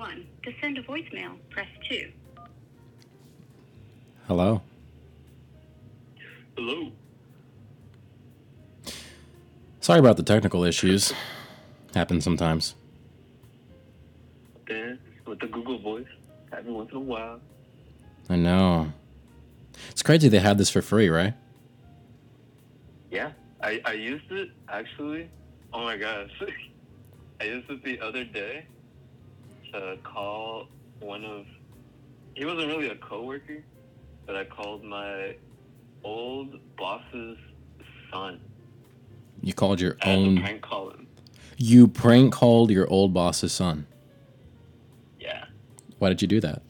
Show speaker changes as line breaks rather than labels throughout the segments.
1. To send a voicemail, press 2.
Hello.
Hello.
Sorry about the technical issues. Happen sometimes.
Dan with the Google voice. Every once in a while.
I know. It's crazy they had this for free, right?
Yeah. I, I used it actually. Oh my gosh. I used it the other day to call one of he wasn't really a coworker, but I called my old boss's son.
You called your
I
own.
prank call him.
You prank called your old boss's son.
Yeah.
Why did you do that?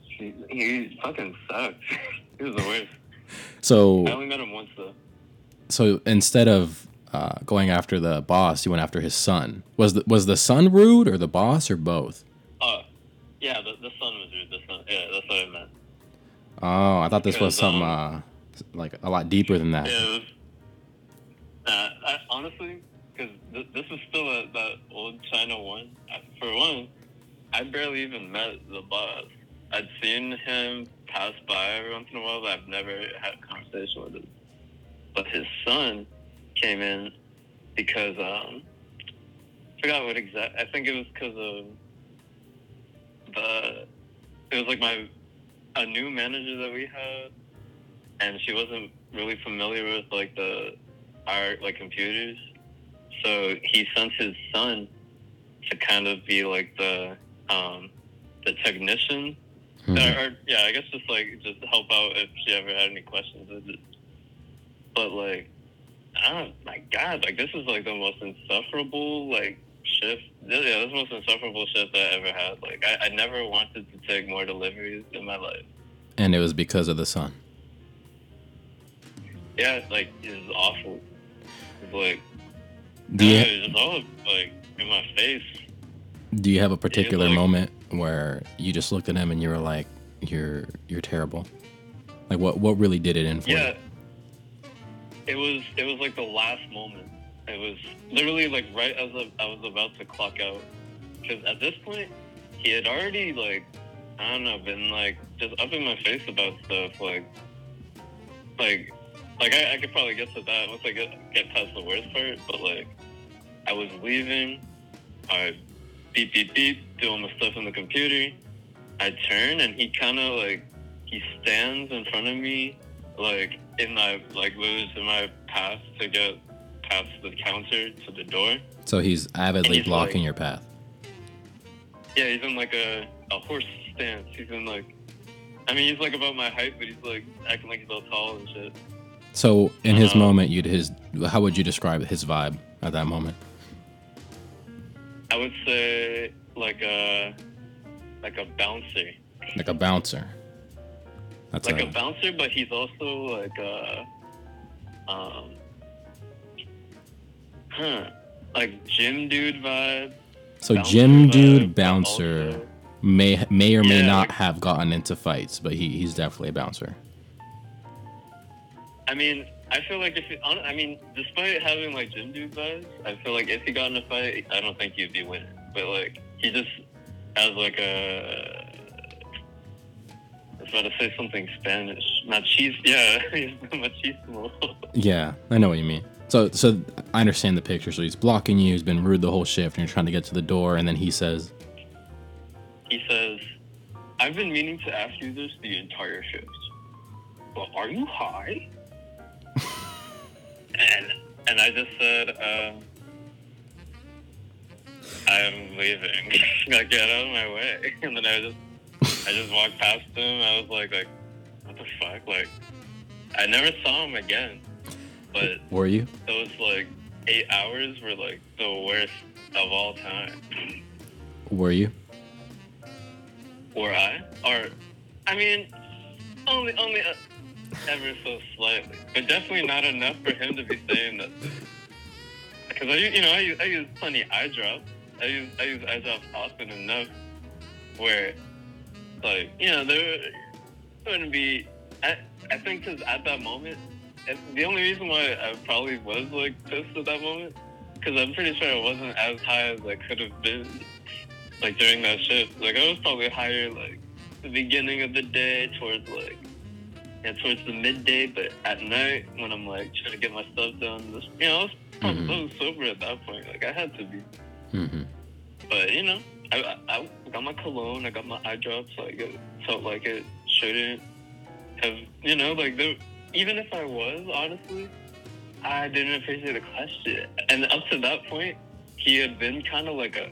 He, he fucking sucked. he was the worst.
So
I only met him once though.
so instead of uh, going after the boss, you went after his son. Was the was the son rude or the boss or both?
Oh, yeah, the, the son was rude. The son, yeah, that's what I meant.
Oh, I thought this was some
um,
uh, like a lot deeper than that.
Was, uh, I, honestly, because th- this is still a, that old China one. I, for one, I barely even met the boss. I'd seen him pass by every once in a while, but I've never had a conversation with him. But his son came in because um, I forgot what exact. I think it was because of the. It was like my a new manager that we had, and she wasn't really familiar with like the our like computers. So he sent his son to kind of be like the um, the technician
Mhm.
or, or, yeah, I guess just like just help out if she ever had any questions. But like, oh my god, like this is like the most insufferable like shift. Yeah, this is the most insufferable shift I ever had. Like I, I never wanted to take more deliveries in my life.
And it was because of the son.
Yeah, it's like it's awful. It's like
Do you
it's all like in my face.
do you have a particular
like-
moment where you just looked at him and you were like, "You're you're terrible"? Like what what really did it in for
Yeah.
you?
It was it was like the last moment. It was literally like right as I was about to clock out. Because at this point, he had already like I don't know been like just up in my face about stuff like like like I, I could probably get to that once I get get past the worst part. But like I was leaving, I beep beep beep doing my stuff on the computer. I turn and he kind of like he stands in front of me like in my like moves in my path to get past the counter to the door.
So he's avidly
He's
blocking
like-
your path.
Yeah, he's in like a, a horse stance. He's in like I mean he's like about my height, but he's like acting like he's all tall and shit.
So in his
Uh,
moment, you'd his how would you describe his vibe at that moment?
I would say like a like a bouncer.
Like a bouncer. That's
Like
a,
a bouncer, but he's also like a um huh. Like gym dude vibe.
so
bouncer
gym dude
vibe,
bouncer
also-
may may or may
Yeah,
not
like-
have gotten into fights, but he, he's definitely a bouncer.
I mean, I feel like if he, I mean, despite having like gym dude vibes, I feel like if he got in a fight, I don't think he'd be winning. But like, he just has like a. I was about to say something Spanish. Machis, yeah, machismo.
Yeah, I know what you mean. So so I understand the picture. So he's blocking you. He's been rude the whole shift, and you're trying to get to the door, and then he says,
he says, "I've been meaning to ask you this the entire shift, but are you high?" and and I just said, um, "I'm leaving. like, get out of my way." And then I just I just walked past him. I was like, like, what the fuck? Like, I never saw him again. But
"Were you?"
those like eight hours were like the worst of all time.
Were you?
Were I? Or, I mean, only, only uh, ever so slightly, but definitely not enough for him to be saying that. Because I, you know, I use, I use plenty of eye drops. I use, I use eye drops often enough where, like, you know, there wouldn't be. I, I think because at that moment, the only reason why I probably was like pissed at that moment, because I'm pretty sure I wasn't as high as I could have been like during that shift. Like I was probably higher like the beginning of the day towards like yeah, towards the midday, but at night when I'm like trying to get my stuff done, this, you know, I was
Mhm.
I was sober at that point. Like I had to be.
hmm
But you know, I, I, got my cologne, I got my eye drops. Like it felt like it shouldn't have. You know, like there, even if I was honestly, I didn't appreciate the question. And up to that point, he had been kind of like a.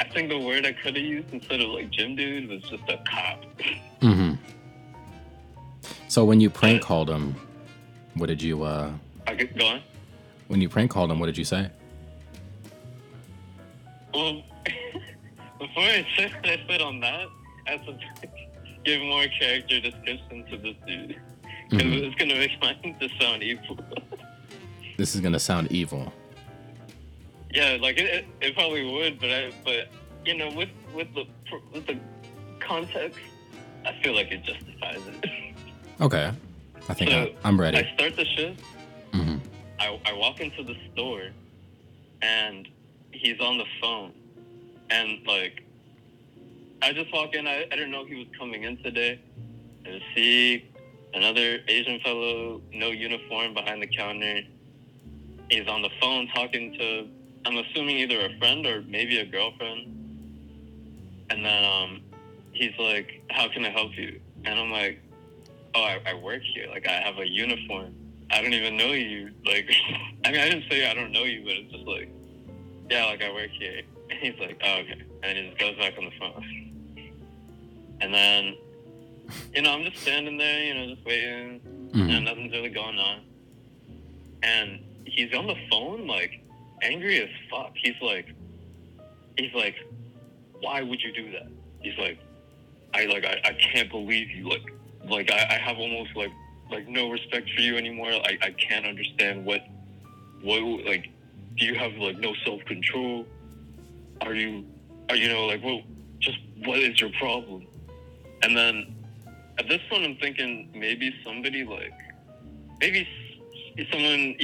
I think the word I could have used instead of like gym dude was just a cop.
hmm So when you prank called him, what did you uh
I could go on.
when you prank called him, what did you say?
Well, before I what I said on that, I have to give more character description to this dude. Because
Mhm.
it's going to make mine just sound evil.
This is gonna sound evil.
yeah, like it, it, it probably would, but I, but you know, with with the with the context, I feel like it justifies it.
Okay. I think
So,
I, I'm ready.
I start the shift.
hmm
I, I walk into the store and he's on the phone and like I just walk in I, I didn't know he was coming in today. And see another Asian fellow no uniform behind the counter. He's on the phone talking to I'm assuming either a friend or maybe a girlfriend. And then um he's like how can I help you? And I'm like oh I, I work here. Like I have a uniform. I don't even know you. Like, I mean, I didn't say I don't know you, but it's just like, yeah, like I work here. And he's like, oh, okay. And he just goes back on the phone. And then, you know, I'm just standing there, you know, just waiting.
hmm
And nothing's really going on. And he's on the phone, like, angry as fuck. He's like, he's like, why would you do that? He's like, I like, I, I can't believe you. Like, like I, I have almost like, like no respect for you anymore. I, I can't understand what, what, like, do you have like no self control? Are you, are you know, like, well, just what is your problem? And then at this point, I'm thinking maybe somebody like, maybe someone,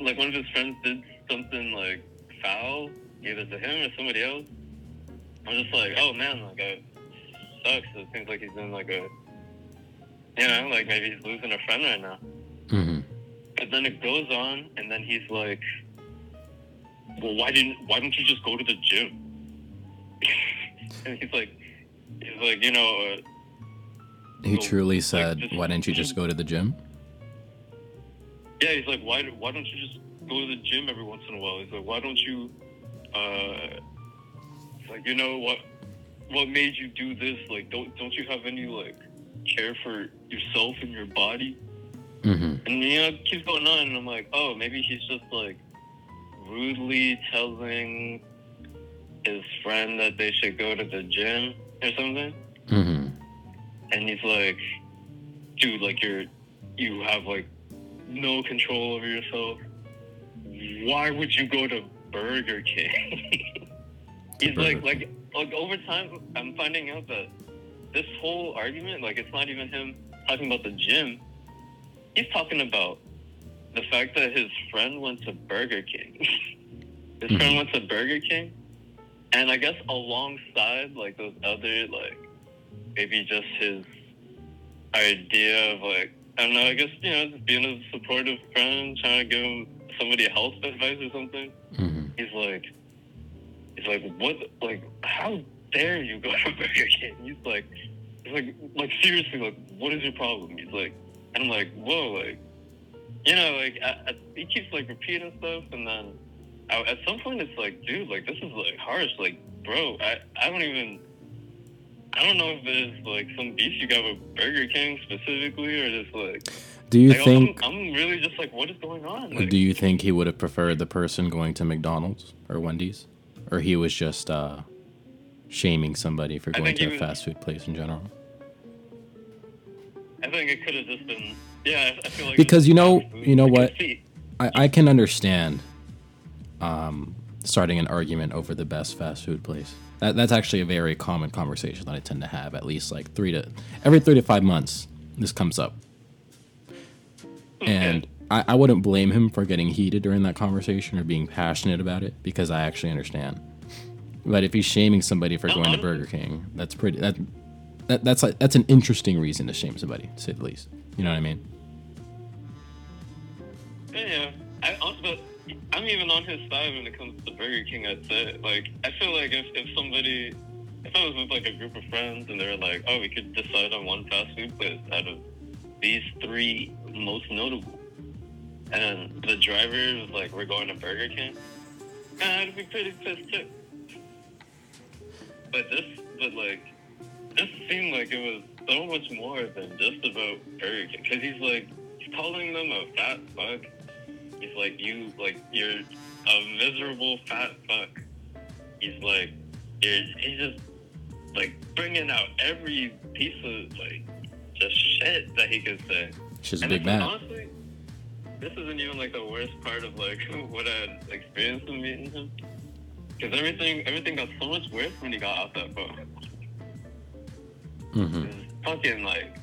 like one of his friends did something like foul, either to him or somebody else. I'm just like, oh man, like, it sucks. It seems like he's in like a, you know, like maybe he's losing a friend right now.
hmm
But then it goes on, and then he's like, "Well, why didn't why don't you just go to the gym?" and he's like, he's like, you know, uh,
He truly said,
just-
"Why didn't you just go to the gym?"
yeah, he's like, why why don't you just go to the gym every once in a while? He's like, why don't you, uh, he's like, you know what, what made you do this? Like, don't don't you have any like care for yourself and your body?
hmm
And you know, it keeps going on, and I'm like, oh, maybe he's just like rudely telling his friend that they should go to the gym or something.
hmm
And he's like, dude, like you're, you have like no control over yourself. Why would you go to Burger King? he's
Burger
like, like, like over time, I'm finding out that this whole argument, like, it's not even him talking about the gym. He's talking about the fact that his friend went to Burger King. his
Mhm.
friend went to Burger King, and I guess alongside like those other like maybe just his idea of like I don't know. I guess you know just being a supportive friend, trying to give him somebody health advice or something.
hmm
He's like, he's like, what? Like, how dare you go to Burger King? He's like, he's like, like seriously, like, what is your problem? He's like, and I'm like, whoa, like, you know, like, I, I, he keeps like repeating stuff, and then I, at some point it's like, dude, like, this is like harsh, like, bro, I, I don't even. I don't know if there's like some beef you got with Burger King specifically, or just like,
Do you
like, I'm-
think?
I'm, really just like, what is going on? Like,
Do you think he would have preferred the person going to McDonald's or Wendy's, or he was just uh, shaming somebody for going to a
was-
fast food place in general?
I think it could have just been, yeah. I- feel like
Because, you know- you know what? I, I can understand um, starting an argument over the best fast food place. That, that's actually a very common conversation that I tend to have. At least like three to every three to five months, this comes up, and I, I wouldn't blame him for getting heated during that conversation or being passionate about it because I actually understand. But if he's shaming somebody for going to Burger King, that's pretty. That, that that's like that's an interesting reason to shame somebody, to say the least. You know what I mean?
Yeah. I also, I'm even on his side when it comes to Burger King. I'd say, like, I feel like if, if somebody, if I was with like a group of friends and they were like, oh, we could decide on one fast food place out of these three most notable, and the driver was like, we're going to Burger King, I'd be pretty pissed too. But this, but like, this seemed like it was so much more than just about Burger King, because he's like, he's calling them a fat fuck. He's like, you, like, you're a miserable fat fuck. He's like, you're, he's just, like, bringing out every piece of, like, just shit that he could say.
She's a big man.
Honestly, this isn't even, like, the worst part of, like, what I experienced in meeting him. Because everything, everything got so much worse when he got off that phone.
hmm
fucking like,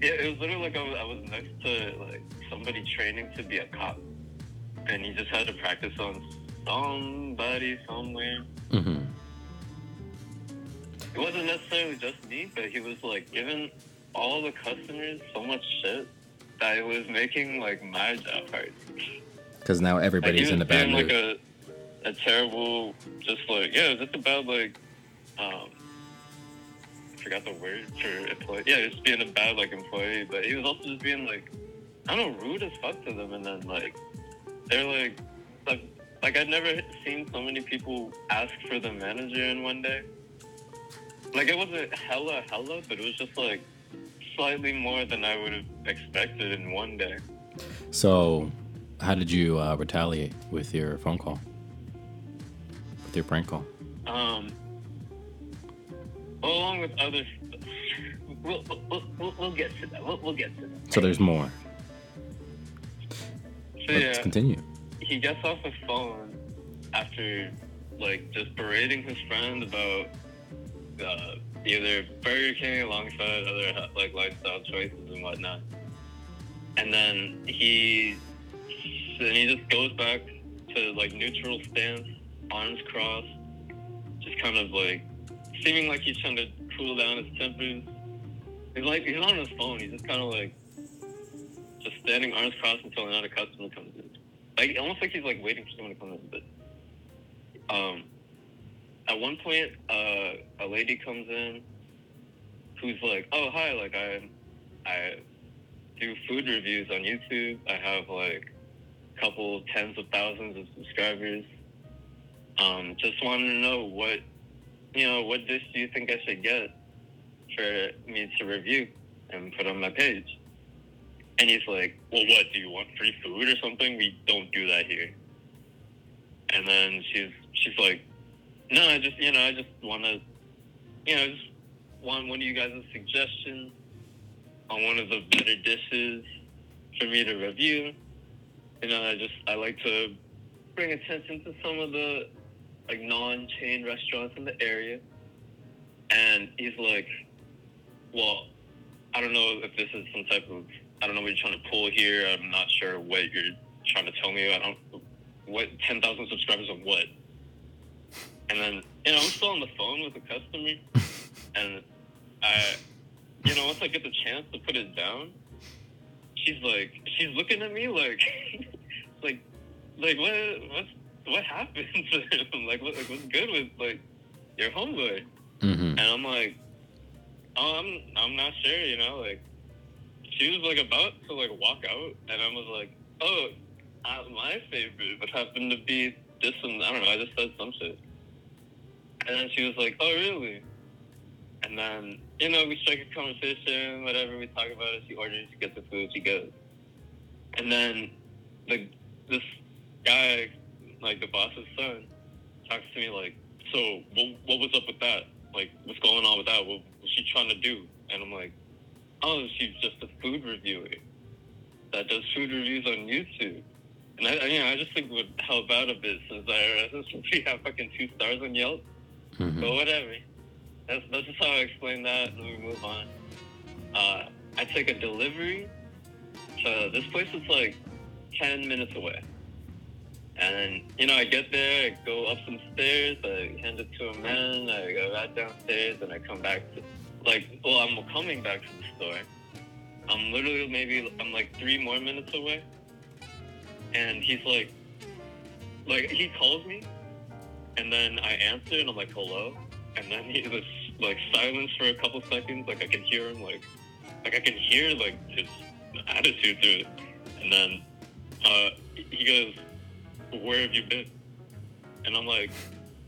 yeah, it was literally like I was, I was next to like somebody training to be a cop, and he just had to practice on somebody somewhere.
hmm
It wasn't necessarily just me, but he was like giving all the customers so much shit that it was making like my job hard.
Because now everybody's
he
in a bad
being,
mood.
like a, a terrible, just like yeah, just about like, um, I forgot the word for employee. Yeah, just being a bad like employee, but he was also just being like, I don't know, rude as fuck to them, and then like, they're like, like, like I'd never seen so many people ask for the manager in one day. Like it wasn't hella hella, but it was just like slightly more than I would have expected in one day.
So, how did you uh, retaliate with your phone call? With your prank call?
Um, well, along with other, we'll, we'll, we'll, we'll get to that. We'll, we'll get to that.
So there's more.
So
Let's
yeah,
continue.
he gets off his phone after like just berating his friend about uh, either Burger King alongside other like lifestyle choices and whatnot, and then he then he just goes back to like neutral stance, arms crossed, just kind of like seeming like he's trying to cool down his tempers. He's like he's on his phone. He's just kind of like just standing arms crossed until another customer comes in. Like almost like he's like waiting for someone to come in. But um, at one point, uh, a lady comes in who's like, "Oh hi, like I I do food reviews on YouTube. I have like a couple tens of thousands of subscribers. Um, just wanted to know what you know what dish do you think I should get for me to review and put on my page?" And he's like, "Well, what do you want free food or something? We don't do that here." And then she's she's like, "No, I just you know I just want to, you know, just want one of you guys' suggestions on one of the better dishes for me to review. You know, I just I like to bring attention to some of the like non-chain restaurants in the area." And he's like, "Well, I don't know if this is some type of I don't know what you're trying to pull here. I'm not sure what you're trying to tell me. I don't what ten thousand subscribers of what. And then you know I'm still on the phone with the customer, and I, you know, once I get the chance to put it down, she's like she's looking at me like like like what what's what happened to him? Like what like what's good with like your homeboy?
hmm
And I'm like, oh, I'm I'm not sure, you know, like she was like about to like walk out, and I was like, oh, uh, my favorite would happen to be this, and I don't know, I just said some shit, and then she was like, oh, really? And then you know we strike a conversation, whatever we talk about it. She orders, she gets the food, she goes, and then the this guy, like the boss's son, talks to me like, so what, what was up with that? Like, what's going on with that? What was she trying to do? And I'm like, oh, she's just a food reviewer that does food reviews on YouTube. And I, I you know, I just think it would help out a bit since I since we have fucking two stars on Yelp.
hmm
But whatever. That's that's just how I explain that, and we move on. Uh, I take a delivery. So this place is like ten minutes away. And you know, I get there, I go up some stairs, I hand it to a man, I go back downstairs, and I come back to like, well, I'm coming back to store. I'm literally maybe I'm like three more minutes away, and he's like, like he calls me, and then I answer, and I'm like, hello, and then he was like silence for a couple seconds, like I can hear him, like, like I can hear like his attitude through it, and then uh, he goes, where have you been? And I'm like,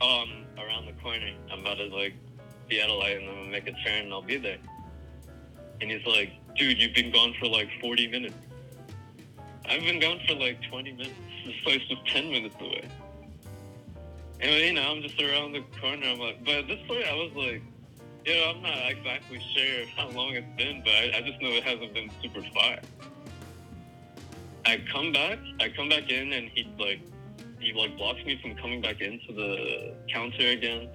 oh, I'm around the corner. I'm about to like be at a light and I'm gonna make a turn and I'll be there. And he's like, dude, you've been gone for like 40 minutes. I've been gone for like 20 minutes. This place was 10 minutes away. And you know, I'm just around the corner. I'm like, but at this point, I was like, you know, I'm not exactly sure how long it's been, but I, I just know it hasn't been super far. I come back, I come back in, and he like, he like blocks me from coming back into the counter again.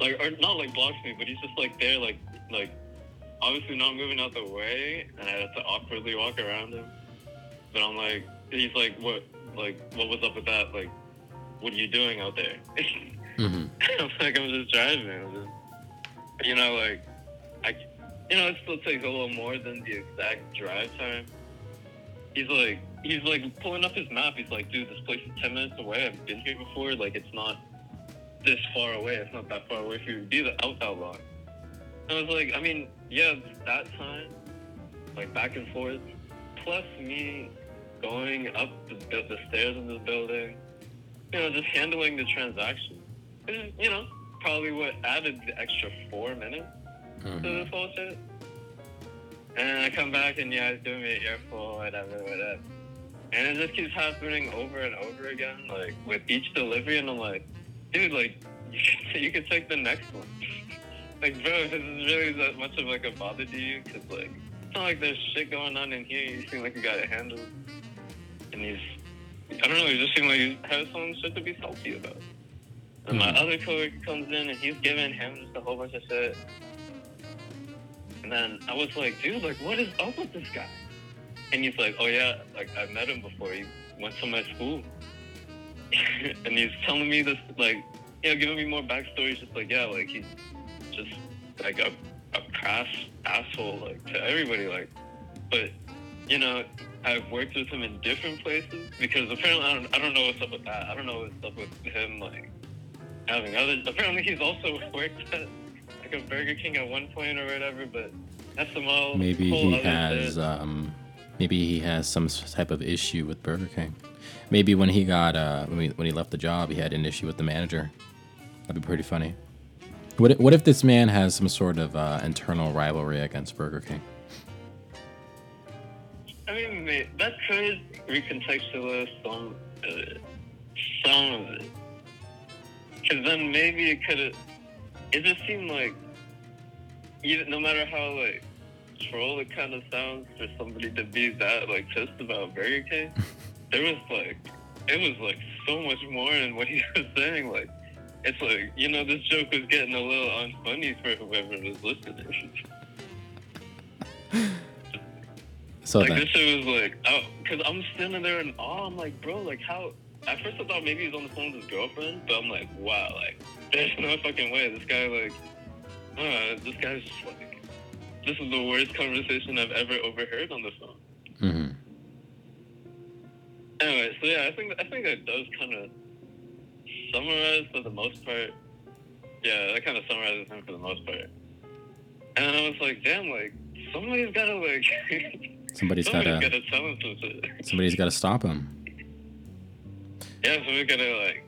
Like, or not like blocks me, but he's just like there, like, like, obviously not moving out the way, and I have to awkwardly walk around him. But I'm like, he's like, what, like, what was up with that? Like, what are you doing out there?
mm-hmm.
I'm like, I'm just driving. I'm just, you know, like, I, you know, it still takes a little more than the exact drive time. He's like, he's like pulling up his map. He's like, dude, this place is 10 minutes away. I've been here before. Like, it's not this far away. It's not that far away for you to be the out that long. I was like, I mean, yeah, that time, like back and forth, plus me going up the, the stairs in this building, you know, just handling the transaction. Is, you know, probably what added the extra four minutes to
hmm
this whole shit. And I come back and yeah, it's doing me an earful, whatever, whatever. And it just keeps happening over and over again, like with each delivery. And I'm like, dude, like you can, you can take the next one. like, bro, this is this really that much of like a bother to you? Cause like it's not like there's shit going on in here. You seem like you got it handled. And he's, I don't know, he just seemed like he has some shit to be salty about. And my
Mhm.
other coworker comes in and he's giving him just a whole bunch of shit. And then I was like, dude, like, what is up with this guy? And he's like, oh yeah, like I met him before. He went to my school. and he's telling me this, like, you know, giving me more backstory. Just like, yeah, like he's just like a, a crass asshole, like to everybody, like. But you know, I've worked with him in different places because apparently I don't, I don't know what's up with that. I don't know what's up with him, like having other. Apparently, he's also worked at like a Burger King at one point or whatever. But that's some whole
Maybe he has,
shit.
um, maybe he has some type of issue with Burger King. Maybe when he got, uh, when, he, when he left the job, he had an issue with the manager. That'd be pretty funny. What if, what if this man has some sort of uh, internal rivalry against Burger King?
I mean, that could recontextualize some of it. Some of it. Because then maybe it could have. It just seemed like, even no matter how like troll it kind of sounds for somebody to be that like pissed about Burger King, there was like, it was like so much more in what he was saying. Like, it's like you know this joke was getting a little unfunny for whoever was listening.
So
like
then,
this shit was like, oh, cause I'm standing there in awe. I'm like, bro, like how? At first I thought maybe he was on the phone with his girlfriend, but I'm like, wow, like there's no fucking way. This guy like, uh, this guy's just like, this is the worst conversation I've ever overheard on the phone.
Mm-hmm.
Anyway, so yeah, I think I think that does kind of summarize for the most part. Yeah, that kind of summarizes him for the most part. And I was like, damn, like somebody's gotta like,
somebody's
somebody's
gotta,
gotta tell him some shit.
somebody's gotta stop him.
Yeah, so we gotta like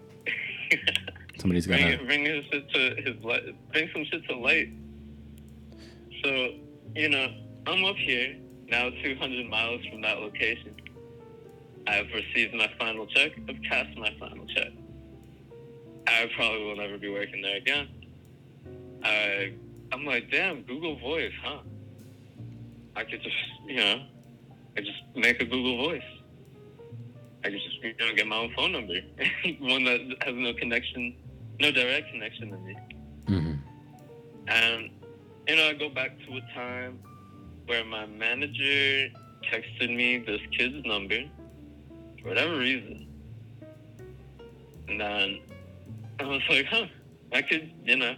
somebody's gotta.
it, bring his shit to his light, bring some shit to light. So you know, I'm up here now, 200 miles from that location. I've received my final check. I've cashed my final check. I probably will never be working there again. I, I'm like, damn, Google Voice, huh? I could just, you know, I just make a Google Voice. I could just, you know, get my own phone number, one that has no connection, no direct connection to me.
hmm
And, you know, I go back to a time where my manager texted me this kid's number for whatever reason. And then I was like, huh, I could, you know.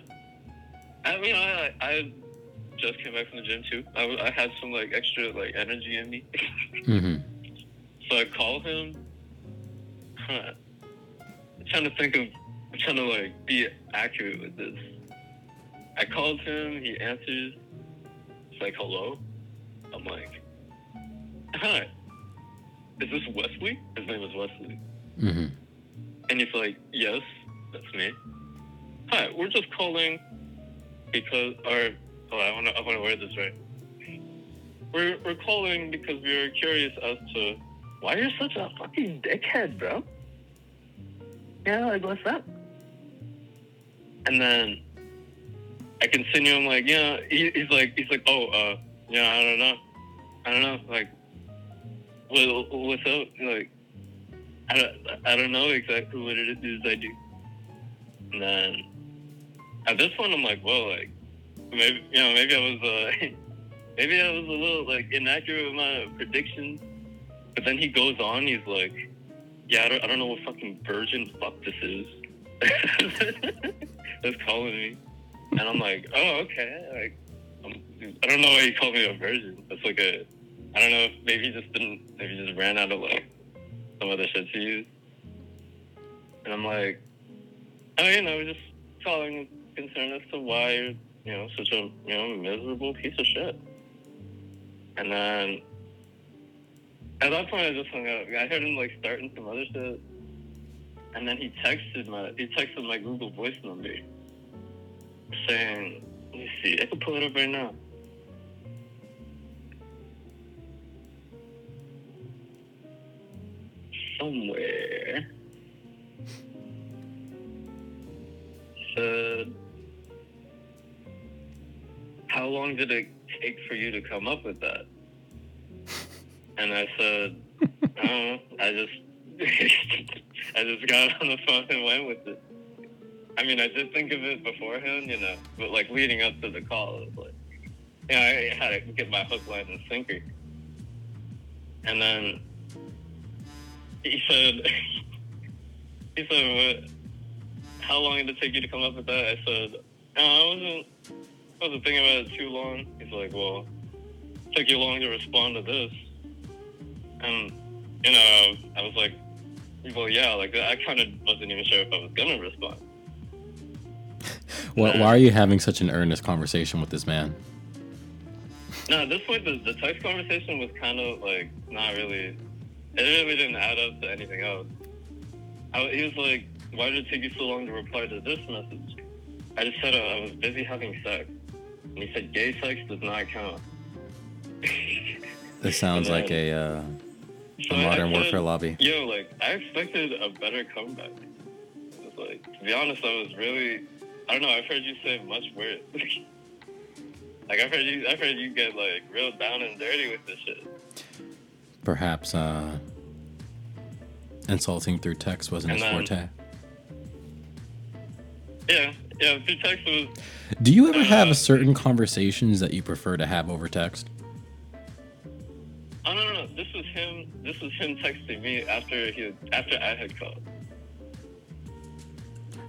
I mean, I, I just came back from the gym too. I, I had some like extra like energy in me.
Mm-hmm.
So I called him. Huh. I'm trying to think of, I'm trying to like be accurate with this. I called him. He answers. It's like, hello. I'm like, hi. Is this Wesley? His name is Wesley.
Mm-hmm.
And he's like, yes, that's me. Hi, we're just calling because, or, oh, I want to, I want to word this right. We're, we're calling because we are curious as to why you're such a fucking dickhead, bro. Yeah, like, what's up? And then I continue. I'm like, yeah. He, he's like, he's like, oh, uh, yeah, I don't know. I don't know. Like, what, what's up? Like, I don't, I don't know exactly what it is I do. And then at this point, I'm like, well, like, maybe, you know, maybe I was, uh, maybe I was a little, like, inaccurate with my predictions. But then he goes on, he's like, yeah, I don't, I don't know what fucking virgin fuck this is. That's calling me. And I'm like, oh, okay. Like, I'm, I don't know why he called me a virgin. That's like a, I don't know maybe he just didn't, maybe he just ran out of, like, some other shit to use. And I'm like, oh, you know, just calling concern as to why you're, you know, such a, you know, miserable piece of shit. And then at that point, I just hung up. I heard him like starting some other shit, and then he texted my he texted my Google Voice number saying, "Let me see, I can pull it up right now." Somewhere. Said, "How long did it take for you to come up with that?" And I said, oh, I just, I just got on the phone and went with it. I mean, I did think of it beforehand, you know, but like leading up to the call, it was like, you know, I had to get my hook, line, and sinker. And then he said, he said, what, how long did it take you to come up with that? I said, no, I wasn't, I wasn't thinking about it too long. He's like, well, it took you long to respond to this. And, you know, I was like, well, yeah, like, I kind of wasn't even sure if I was going to respond.
Why, why are you having such an earnest conversation with this man?
No, at this point, the, the text conversation was kind of like not really. It really didn't add up to anything else. I, he was like, "Why did it take you so long to reply to this message?" I just said uh, I was busy having sex, and he said, "Gay sex does not count."
This sounds
And
like a, uh,
So
a modern
said,
warfare lobby.
Yo, like I expected a better comeback. It's like to be honest, I was really I don't know, I've heard you say much worse. like I've heard you I've heard you get like real down and dirty with this shit.
Perhaps uh, insulting through text wasn't his
And
forte.
Yeah, yeah, through text was
Do you ever have
uh,
certain conversations that you prefer to have over text?
Oh no no no! This was him. This was him texting me after he after I had called.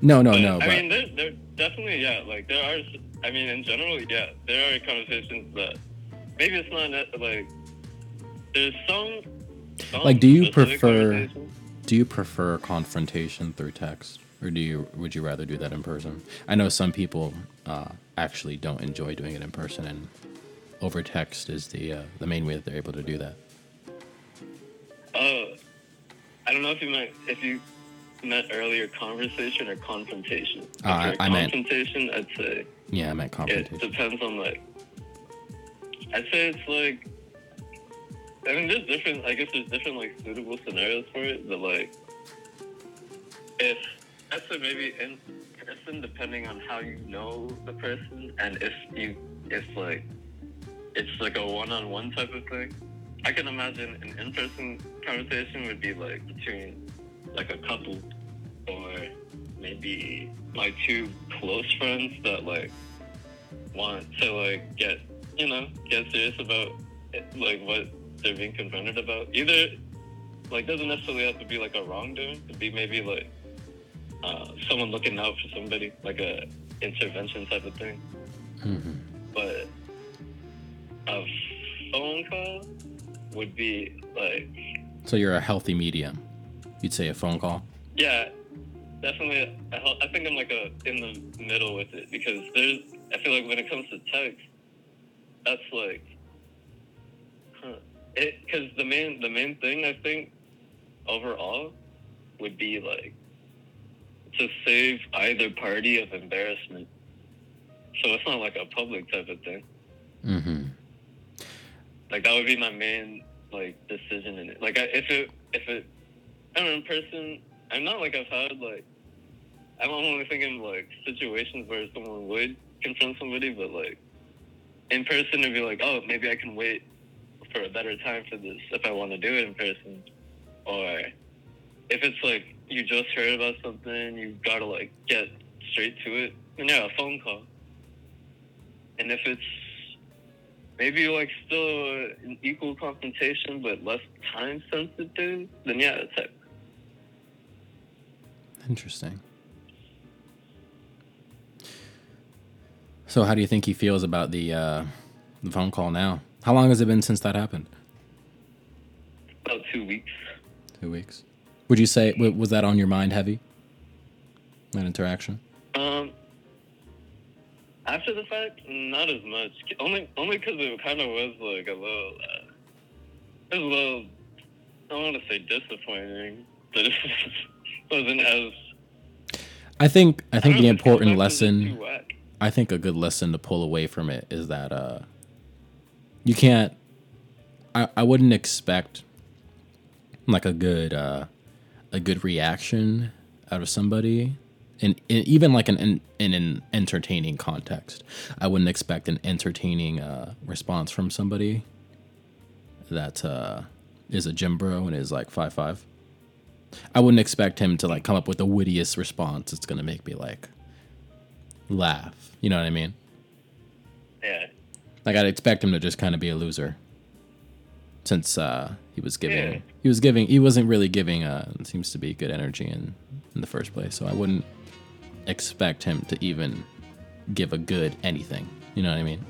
No, no,
But,
no.
I
But
mean, there, there definitely yeah. Like there are. I mean, in general, yeah, there are conversations that maybe it's not net- like there's some. some
Like, do you prefer- do you prefer confrontation through text, or do you would you rather do that in person? I know some people uh, actually don't enjoy doing it in person, and over text is the uh, the main way that they're able to do that.
Uh, I don't know if you meant if you meant earlier conversation or confrontation.
Uh, I- I meant-
confrontation. I'd say
Yeah, I meant confrontation.
it depends on like. I'd say it's like. I mean, there's different. I guess there's different like suitable scenarios for it. But like, if I'd say maybe in person, depending on how you know the person, and if you, if like, it's like a one-on-one type of thing. I can imagine an in-person conversation would be like between like a couple or maybe my two close friends that like want to like get you know get serious about like what they're being confronted about. Either like doesn't necessarily have to be like a wrongdoing. It could be maybe like uh, someone looking out for somebody, like a intervention type of thing.
Mhm.
But a phone call would be like,
So you're a healthy medium. You'd say a phone call.
yeah, definitely. I, I think I'm like a in the middle with it because there's. I feel like when it comes to text, that's like, huh. It because the main the main thing I think overall would be like to save either party of embarrassment. So it's not like a public type of thing.
Mm-hmm.
Like that would be my main like decision in it. Like I, if it if it I don't know in person. I'm not like I've had like I'm only thinking like situations where someone would confront somebody, but like in person it'd be like, oh, maybe I can wait for a better time for this if I want to do it in person, or if it's like you just heard about something, you gotta like get straight to it. And yeah, a phone call. And if it's maybe like still an equal confrontation but less time sensitive, then yeah, it's like
Interesting. So how do you think he feels about the uh, the phone call now? How long has it been since that happened?
about two weeks.
Two weeks. Would you say was that on your mind heavy? That interaction.
Um, after the fact, not as much. Only, only because it kind of was like a little, uh, it was a little. I don't want to say disappointing, but it wasn't as.
I think I think
don't
the
know if it's
important
too much or just
lesson. I think a good lesson to pull away from it is that uh, you can't. I, I wouldn't expect like a good uh, a good reaction out of somebody, and even like an in, in an entertaining context. I wouldn't expect an entertaining uh, response from somebody that uh, is a gym bro and is like five five. I wouldn't expect him to like come up with the wittiest response. It's gonna make me like laugh. You know what I mean?
Yeah.
Like I'd expect him to just kind of be a loser, since uh, he was giving,
Yeah.
he was giving, he wasn't really giving. Uh, it seems to be good energy in in the first place. So I wouldn't expect him to even give a good anything. You know what I mean?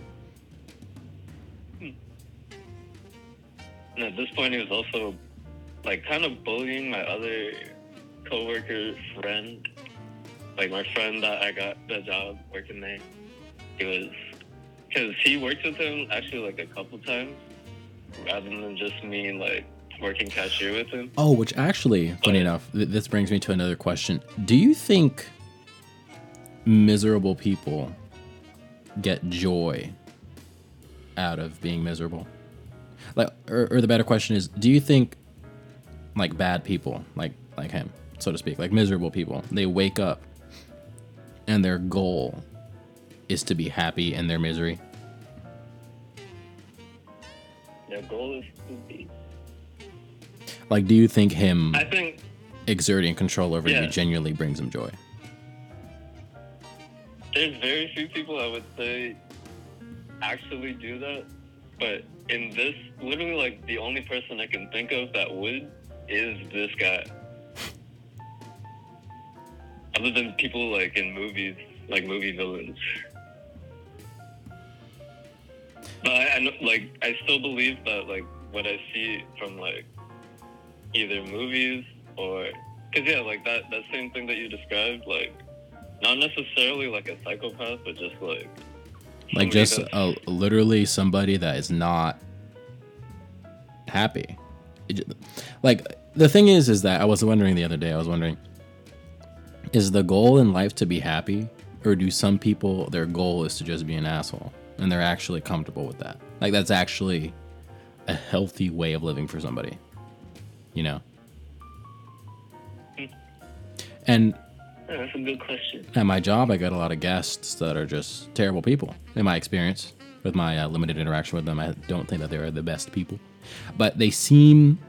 And at this point, he was also like kind of bullying my other coworker friend, like my friend that I got the job working there. He was because he worked with him actually like a couple times, rather than just me like working cashier with him.
Oh, which actually, funny enough, th- this brings me to another question. Do you think miserable people get joy out of being miserable? Like, or, or the better question is, do you think like bad people, like like him, so to speak, like miserable people, they wake up and their goal is to be happy in their misery?
Their goal is to be.
Like, do you think him
I think
exerting control over
Yeah.
you genuinely brings him joy?
there's very few people I would say actually do that, but in this, literally, like the only person I can think of that would is this guy. Other than people like in movies, like movie villains. But I, I know, like, I still believe that, like, what I see from like either movies or, cause yeah, like that that same thing that you described, like, not necessarily like a psychopath, but just like
like just uh, literally somebody that is not happy. Like the thing is is that i was wondering the other day i was wondering is the goal in life to be happy or do some people their goal is to just be an asshole and they're actually comfortable with that like that's actually a healthy way of living for somebody you know and
that's a good question.
at my job, I got a lot of guests that are just terrible people. In my experience, with my uh, limited interaction with them, I don't think that they are the best people. But they seem.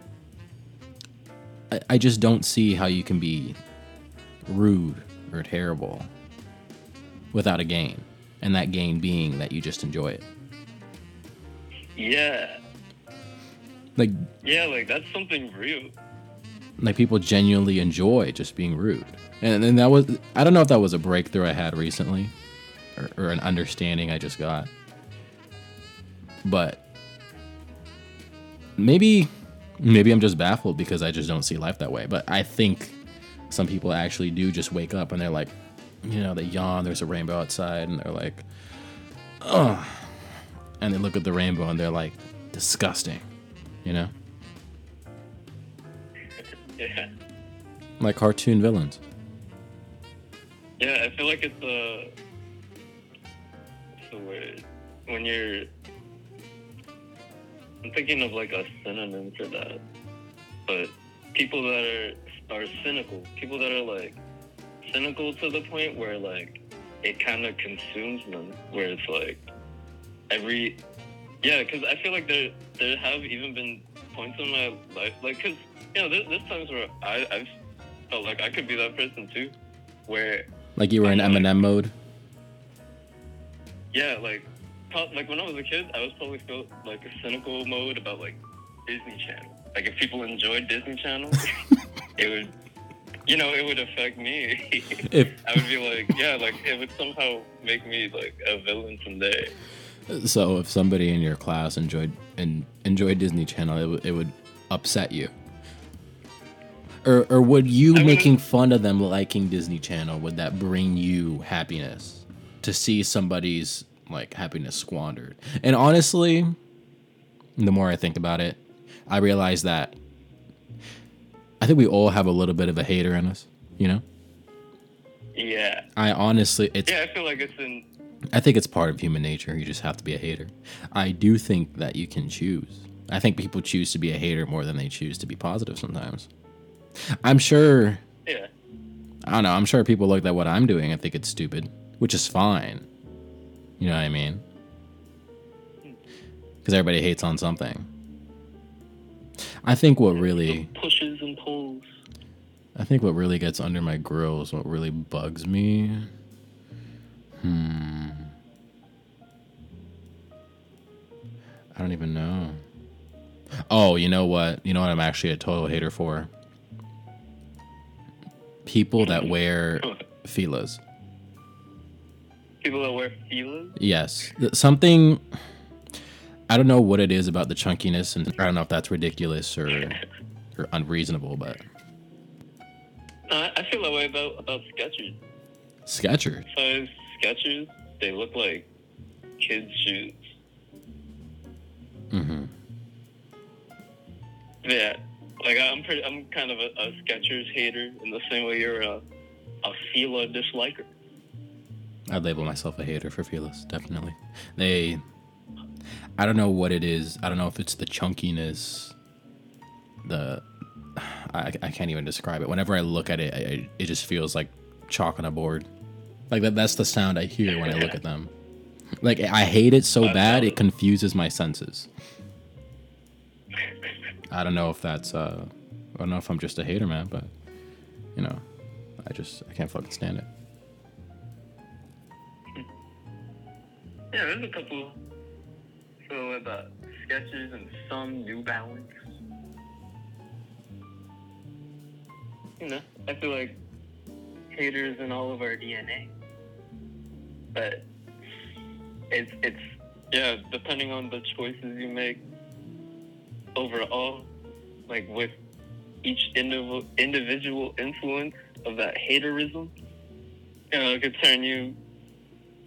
I, I just don't see how you can be rude or terrible without a gain. And that gain being that you just enjoy it.
Yeah,
Like,
yeah, like that's something real.
Like people genuinely enjoy just being rude, and then that was I don't know if that was a breakthrough I had recently, or, or an understanding I just got, but maybe maybe I'm just baffled because I just don't see life that way. But I think some people actually do just wake up and they're like, you know, they yawn. There's a rainbow outside, and they're like, oh, and they look at the rainbow and they're like, disgusting, you know,
Yeah.
like cartoon villains.
Yeah, I feel like it's a. What's the word? When you're. I'm thinking of like a synonym for that. But people that are are cynical, people that are like cynical to the point where like it kind of consumes them, where it's like every. Yeah, because I feel like there there have even been points in my life, like, because you know, there's, there's times where I I've felt like I could be that person too, where
Like you were in Eminem mode.
Yeah, like, like when I was a kid, I was probably still like a cynical mode about like Disney Channel. Like if people enjoyed Disney Channel, it would, you know, it would affect me.
If
I would be like, yeah, like it would somehow make me like a villain someday.
so, if somebody in your class enjoyed and enjoyed Disney Channel, it, w- it would upset you. Or, or would you
I
making fun of them liking Disney Channel would that bring you happiness to see somebody's like happiness squandered? And honestly, the more I think about it, I realize that I think we all have a little bit of a hater in us, you know?
Yeah,
I honestly it's
yeah, I feel like it's in.
I think it's part of human nature. You just have to be a hater. I do think that you can choose. I think people choose to be a hater more than they choose to be positive sometimes. I'm sure,
Yeah,
I don't know, I'm sure people look at what I'm doing and think it's stupid, which is fine. You know what I mean? Hmm. Because everybody hates on something. I think what really,
pushes and pulls.
I think what really gets under my grill is what really bugs me. Hmm. I don't even know. Oh, you know what? You know what I'm actually a total hater for? People that wear filas.
People that wear Filas.
Yes. Something I don't know what it is about the chunkiness and I don't know if that's ridiculous or or unreasonable, but
Uh, I feel that way about about Skechers.
Skechers.
Size Skechers, they look like kids' shoes.
Mhm.
Yeah, like I'm pretty. I'm kind of a, a Skechers hater in the same way you're a a Fila disliker.
I'd label myself a hater for Filas, definitely. They, I don't know what it is. I don't know if it's the chunkiness, the, I, I can't even describe it. Whenever I look at it, I, it just feels like chalk on a board. Like that, that's the sound I hear when I look at them. Like I hate it so bad it
it.
confuses my senses. I don't know if that's, uh, I don't know if I'm just a hater, man, but you know, I just I can't fucking stand it.
Yeah, there's a couple. So about Skechers and some New Balance. You know, I feel like haters in all of our DNA. But it's it's yeah, depending on the choices you make overall, like with each individual individual influence of that haterism, you know, it could turn you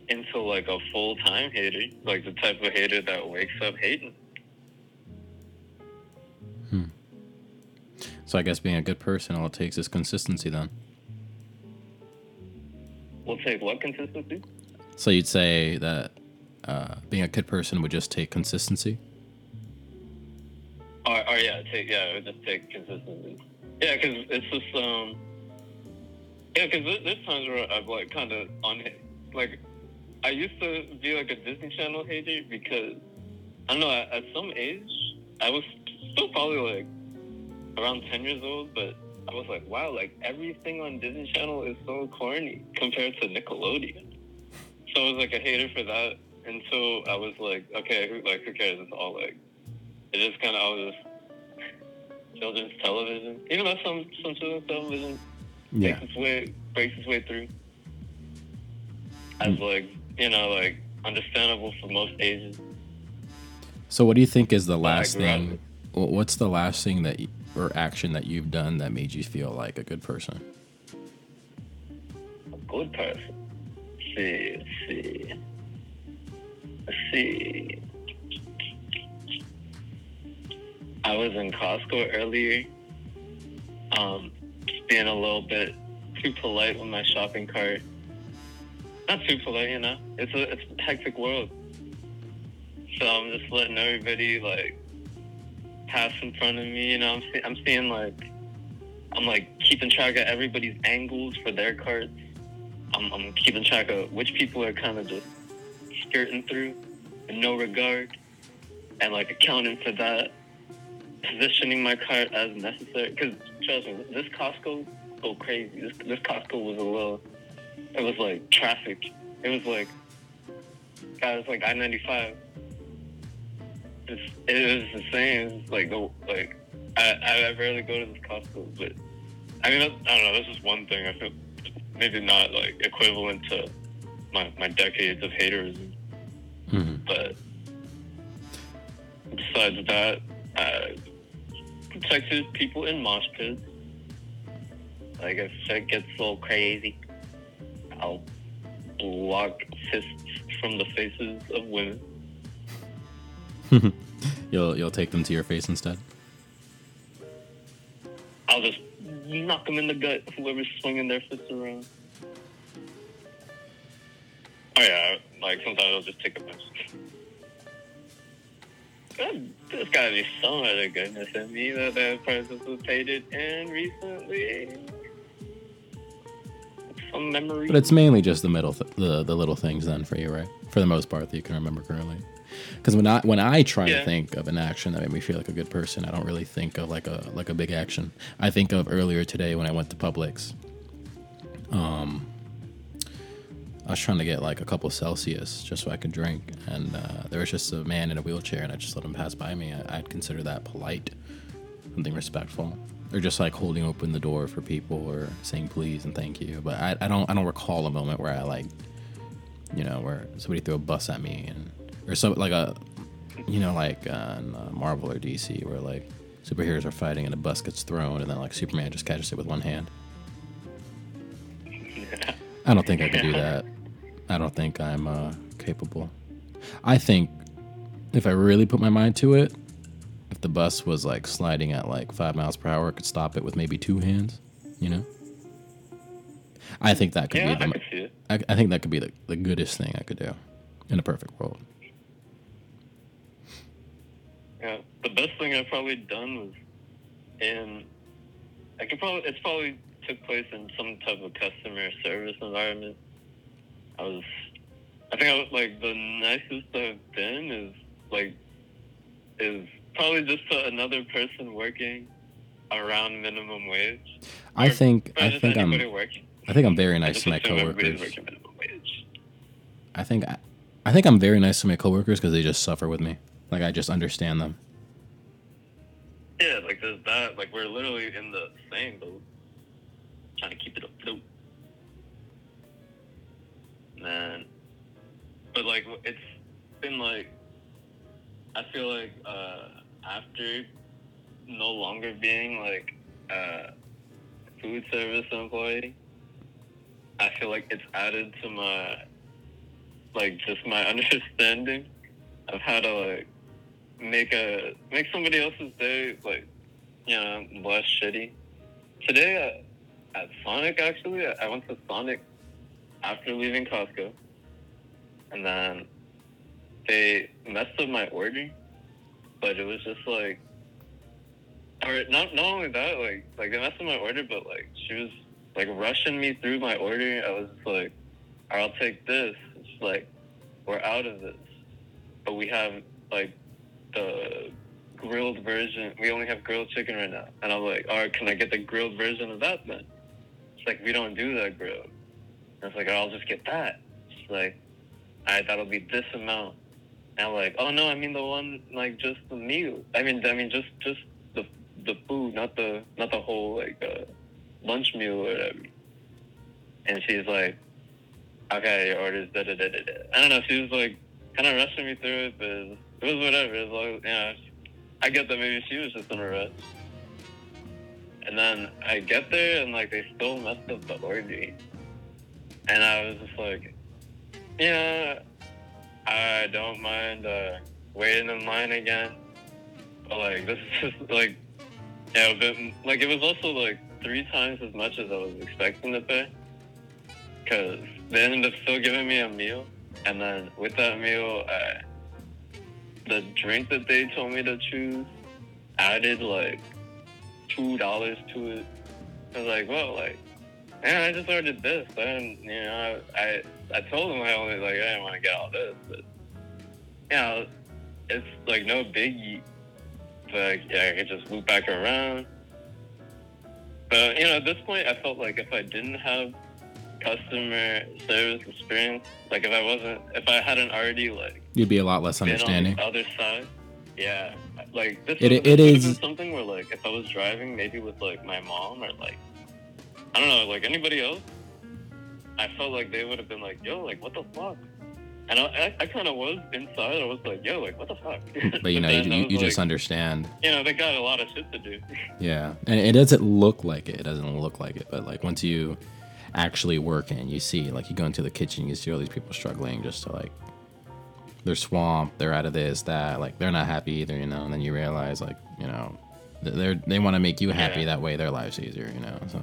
into like a full time hater, like the type of hater that wakes up hating. Hmm.
So I guess being a good person, all it takes is consistency then.
We'll take what consistency?
So you'd say that uh, being a good person would just take consistency?
Or, or yeah, take yeah, it would just take consistency. Yeah, because it's just um, yeah, because there's, there's times where I've like kind of on like I used to be like a Disney Channel hater because I don't know at, at some age I was still probably like around ten years old, but I was like, wow, like everything on Disney Channel is so corny compared to Nickelodeon. So I was like a hater for that until I was like, okay, who, like who cares? It's all like it just kind of was just children's television. Even though some some children's television
Yeah.
makes its way breaks its way through. As mm. like you know, like understandable for most ages.
So, what do you think is the last thing? What's the last thing that you, or action that you've done that made you feel like a good person?
A good person. Let's see, let's see. Let's see. I was in Costco earlier. Um, being a little bit too polite with my shopping cart. Not too polite, you know. It's a it's a hectic world. So I'm just letting everybody like pass in front of me. You know, I'm see- I'm seeing like I'm like keeping track of everybody's angles for their carts. I'm, I'm keeping track of which people are kind of just skirting through in no regard, and like accounting for that, positioning my cart as necessary. Because trust me, this Costco go crazy. This this Costco was a little. It was like traffic. It was like, God, it's like I ninety five. It was insane. It's like the like I I rarely go to this Costco, but I mean, I don't know. This is one thing. I feel maybe not like equivalent to my, my decades of haters,
hmm
but besides that, I protected people in mosh pits. Like if shit gets a little crazy, I'll block fists from the faces of women.
you'll you'll take them to your face instead.
I'll just knock them in the gut. Whoever's swinging their fists around. Oh yeah, like sometimes I'll just take a punch. God, There's gotta be some other goodness in me that I've participated in recently. Memory.
But it's mainly just the middle, th- the the little things then for you, right? For the most part, that you can remember currently. Because when I when I try to think of an action that made me feel like a good person, I don't really think of like a like a big action. I think of earlier today when I went to Publix. Um, I was trying to get like a couple Celsius just so I could drink, and uh, there was just a man in a wheelchair, and I just let him pass by me. I, I'd consider that polite, something respectful, or just like holding open the door for people or saying please and thank you. But I, I don't I don't recall a moment where I like, you know, where somebody threw a bus at me and or so like a, you know, like uh, uh, Marvel or DC where like superheroes are fighting and a bus gets thrown and then like Superman just catches it with one hand. I don't think I could do that. I don't think I'm uh, capable. I think if I really put my mind to it, if the bus was like sliding at like five miles per hour, I could stop it with maybe two hands. You know. I think that could
yeah,
be
I
the.
could see it.
I, I think that could be the, the goodest thing I could do in a perfect world.
Yeah, the best thing I've probably done was in. I could probably it's probably took place in some type of customer service environment. I was, I think I was like the nicest I've been is like, is probably just to another person working around minimum wage.
I
Or-
think
or
I think I'm
working.
I think I'm very nice to my coworkers.
working minimum wage.
I think I, I think I'm very nice to my coworkers because they just suffer with me. Like I just understand them.
Yeah, like there's that. Like we're literally in the same boat, trying to keep it afloat. Man, but like it's been like I feel like uh, after no longer being like a food service employee, I feel like it's added to my like just my understanding of how to like make a make somebody else's day like you know less shitty. Today uh, at Sonic, actually, I went to Sonic after leaving Costco, and then they messed up my order, but it was just like, or not not only that, like like they messed up my order, but like she was like rushing me through my order. I was like, "All right, I'll take this. It's like we're out of this, but we have like the grilled version. We only have grilled chicken right now. And I'm like, all right, can I get the grilled version of that then? It's like, we don't do that grilled. And it's like, I'll just get that. It's like, all right, that'll be this amount. And I'm like, oh no, I mean the one, like just the meal. I mean, I mean just, just the, the food, not the not the whole like uh, lunch meal or whatever. And she's like, okay, your order's da da da da. I don't know. She was like kind of rushing me through it, but it was whatever. Was like, you know, I get that maybe she was just in a rush. And then I get there and like they still messed up the order. And I was just like, yeah, I don't mind uh, waiting in line again. But like this is just like yeah, but like it was also like three times as much as I was expecting to pay. Cause they ended up still giving me a meal, and then with that meal, uh, the drink that they told me to choose added like two dollars to it. I was like, well, like, man, I just ordered this, and you know, I I, I told them I only like I didn't want to get all this, but you know, it's like no biggie. But yeah, I could just loop back around. But you know, at this point, I felt like if I didn't have customer service experience, like if I wasn't, if I hadn't already like
You'd be a lot less understanding.
the other side, yeah, like this.
It-
was,
it is-
something where like if I was driving, maybe with like my mom or like I don't know, like anybody else, I felt like they would have been like, "Yo, like what the fuck." And I, I, I kind of was inside. I was like, "Yo, like what the fuck."
But you know, you, you, you just understand.
you know, they got a lot of shit to do.
Yeah, and it doesn't look like it. It doesn't look like it. But like once you actually work in, you see, like you go into the kitchen, you see all these people struggling just to like they're swamped, they're out of this, that, like they're not happy either, you know. And then you realize, like, you know, they're they want to make you happy.
Yeah.
That way, their life's easier, you know. So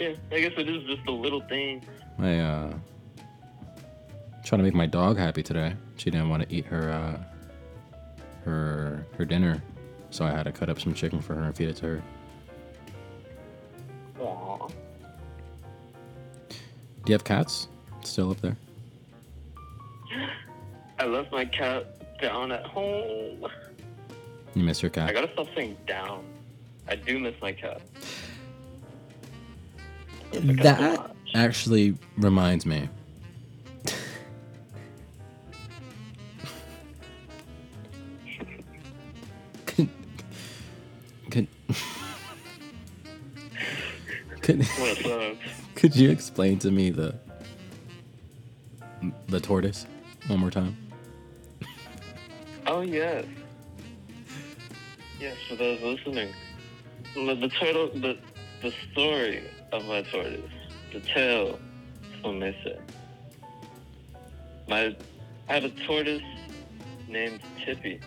yeah, I guess it is just a little thing.
I uh trying to make my dog happy today. She didn't want to eat her uh her her dinner, so I had to cut up some chicken for her and feed it to her.
Aw.
Do you have cats still up there?
I left my cat down at home.
You miss your cat?
I gotta stop saying down. I do miss my cat.
That actually reminds me. could, could, could, could you explain to me the the tortoise one more time?
Oh yes. Yes, for those listening. The, the turtle the the story of my tortoise. The tale, some may say. My I have a tortoise named Tippy.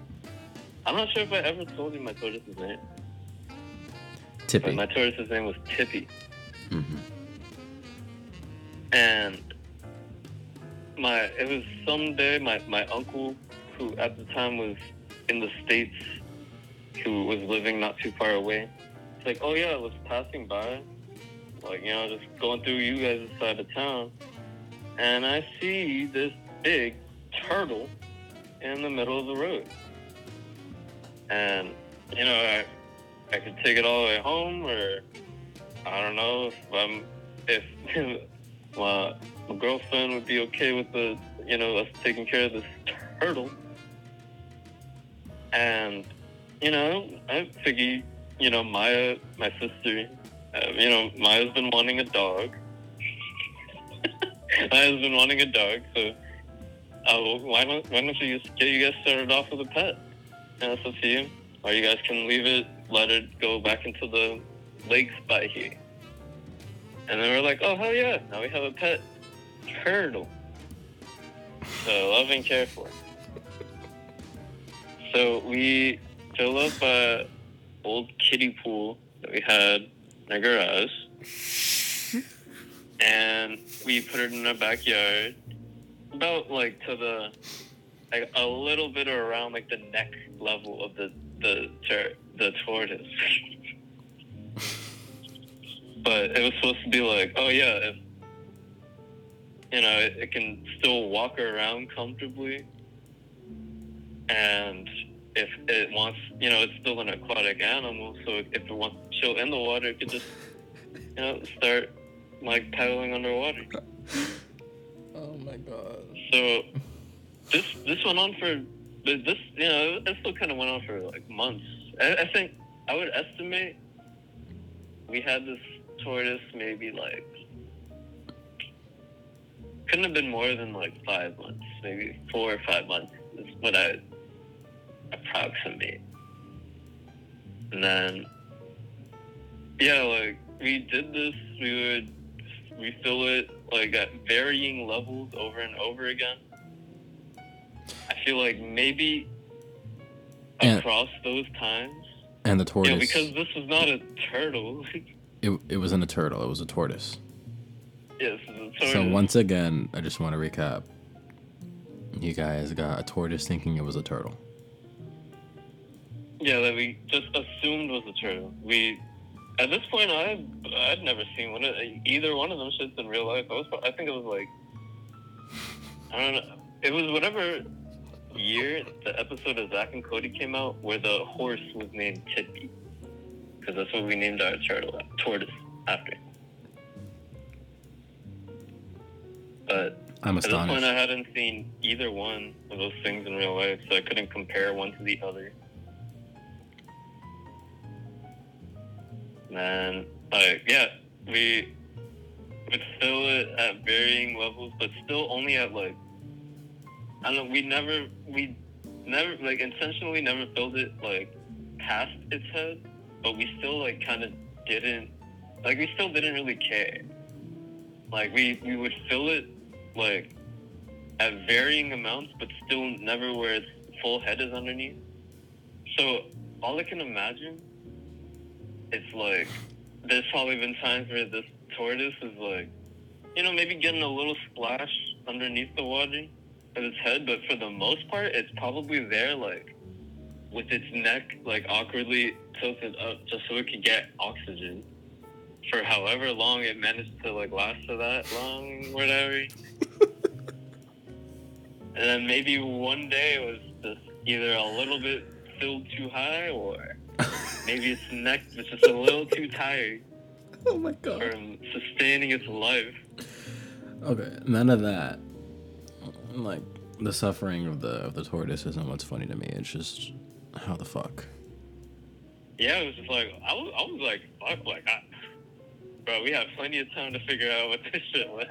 I'm not sure if I ever told you my tortoise's name. But
Tippy.
my tortoise's name was Tippy.
Mhm.
and my it was someday my my uncle who at the time was in the states who was living not too far away it's like oh yeah i was passing by like you know just going through you guys' side of town and i see this big turtle in the middle of the road and you know i i could take it all the way home or i don't know if i'm if my, my girlfriend would be okay with the, you know, us taking care of this turtle. And, you know, I figure, you know, Maya, my sister, uh, you know, Maya's been wanting a dog. Maya's been wanting a dog, so uh, well, why don't why don't you get you guys started off with a pet? And that's up to you. Or you guys can leave it, let it go back into the lakes by here. And then we're like, oh hell yeah, now we have a pet turtle. So love and care for. So we fill up a old kiddie pool that we had our garage. and we put it in our backyard. About like to the like a little bit around like the neck level of the the tur- the tortoise. but it was supposed to be like, oh yeah, if you know, it, it can still walk around comfortably, and if it wants, you know, it's still an aquatic animal, so if it wants to chill in the water, it could just, you know, start like paddling underwater.
Oh my god.
So this this went on for this, you know, it still kind of went on for like months. I, I think I would estimate we had this tortoise maybe like couldn't have been more than like five months, maybe four or five months is what I approximate. And then, yeah, like we did this, we would refill it like at varying levels over and over again. I feel like maybe
And-
across those times,
And the tortoise.
yeah, because this was not a turtle.
it, it wasn't a turtle. It was a tortoise.
yes, tortoise.
So once again, I just want to recap. You guys got a tortoise thinking it was a turtle.
Yeah, that we just assumed was a turtle. We, at this point, I I'd never seen one of either one of them shits in real life. I was, I think it was like, I don't know. It was whatever year the episode of Zack and Cody came out, where the horse was named Tippy, because that's what we named our turtle, tortoise after. But
I'm astonished.
at this point. I hadn't seen either one of those things in real life, so I couldn't compare one to the other. Man, like, yeah, we would fill it at varying levels, but still only at like, I don't know. We never, we never like intentionally never filled it like past its head, but we still like kind of didn't, like, we still didn't really care. Like, we we would fill it like at varying amounts, but still never where its full head is underneath. So all I can imagine, it's like there's probably been times where this tortoise is like, you know, maybe getting a little splash underneath the water of its head, but for the most part, it's probably there like with its neck like awkwardly tilted up just so it could get oxygen for however long it managed to like last for that long, whatever. and then maybe one day it was just either a little bit filled too high or maybe its neck was just a little too tired
oh my god.
from sustaining its life.
Okay, none of that. Like the suffering of the of the tortoise isn't what's funny to me. It's just how the fuck.
Yeah, it was just like I was, I was like, fuck, like, I, bro, we have plenty of time to figure out what this shit was.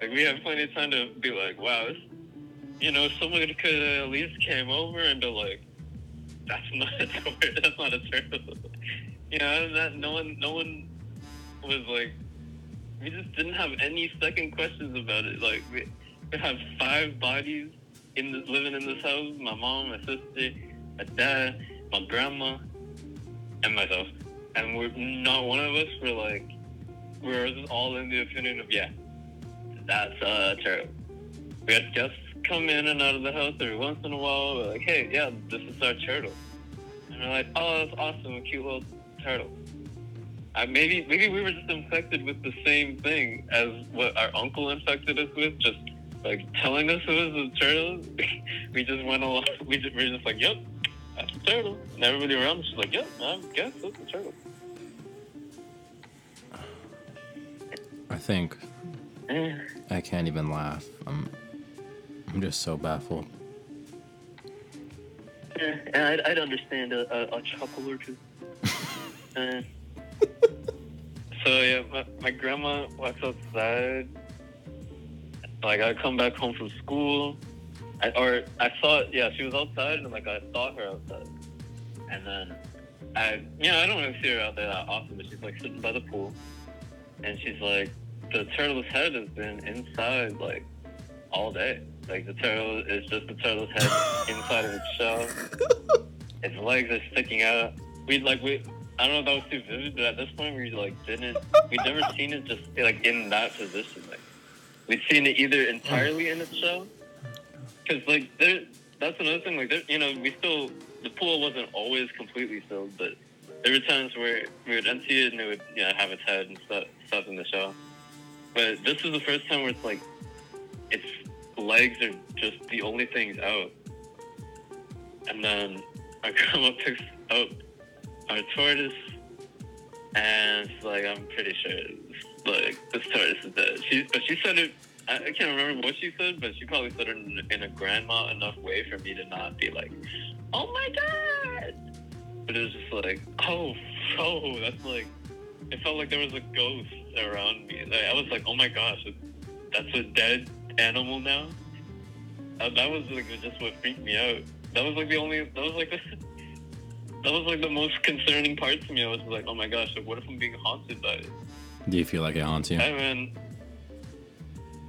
like, we have plenty of time to be like, wow, this, you know, someone could have at least came over and be like, that's not a turtle, that's not a turtle. you know, that no one, no one was like, we just didn't have any second questions about it. Like, we, we have five bodies in this, living in this house. My mom, my sister, my dad, my grandma, and myself. And we're not one of us were like we're just all in the opinion of yeah, that's uh turtle. We had guests come in and out of the house every once in a while. We're like, hey, yeah, this is our turtle. And we're like, oh, that's awesome, a cute little turtle. Uh, maybe maybe we were just infected with the same thing as what our uncle infected us with, just like telling us it was a turtle. we just went along. We just, we were just like, yep, that's a turtle. And everybody around us was like, yep, I guess that's a turtle.
I think
Eh.
I can't even laugh. I'm I'm just so baffled.
Yeah, I'd, I'd understand a, a, a chuckle or two. Uh, so yeah, my, my grandma walks outside. Like I come back home from school, I, or I saw yeah she was outside and like I saw her outside, and then I yeah I don't really see her out there that often, but she's like sitting by the pool, and she's like the turtle's head has been inside like all day. Like the turtle is just the turtle's head inside of its shell. Its legs are sticking out. We like we I don't know if that was too vivid, but at this point we like didn't we'd never seen it just like in that position. Like we'd seen it either entirely in its shell, because like there that's another thing. Like there, you know we still the pool wasn't always completely filled, but there were times where we would empty it and it would you know have its head and stuff stuff in the shell. But this is the first time where it's like its legs are just the only things out. And then oh, my grandma picks up our tortoise and it's like, I'm pretty sure like this tortoise is dead. She but she said it I, I can't remember what she said, but she probably said it in, in a grandma enough way for me to not be like, "Oh my god!" But it was just like, "Oh, oh, that's like." It felt like there was a ghost around me. Like, I was like, "Oh my gosh, that's a dead animal now." Uh, that was like just what freaked me out. That was like the only. That was like the. That was like the most concerning part to me. I was like, "Oh my gosh, like, what if I'm being haunted by it?"
Do you feel like it haunts you?
I mean,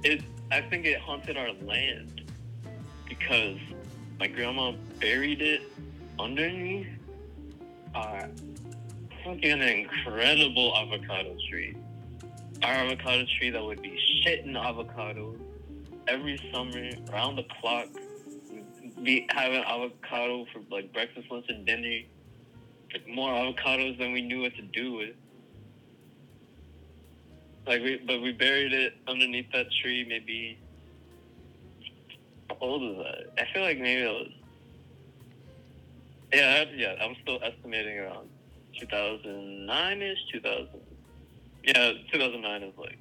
it. I think it haunted our land because my grandma buried it underneath our fucking incredible avocado tree. Our avocado tree that would be shitting avocados every summer, around the clock. Be having avocado for like breakfast, lunch, and dinner. Like more avocados than we knew what to do with. Like we, but we buried it underneath that tree. Maybe how old is that? I feel like maybe it was. Yeah, yeah. I'm still estimating around 2009 ish, 2000. Yeah, 2009 is like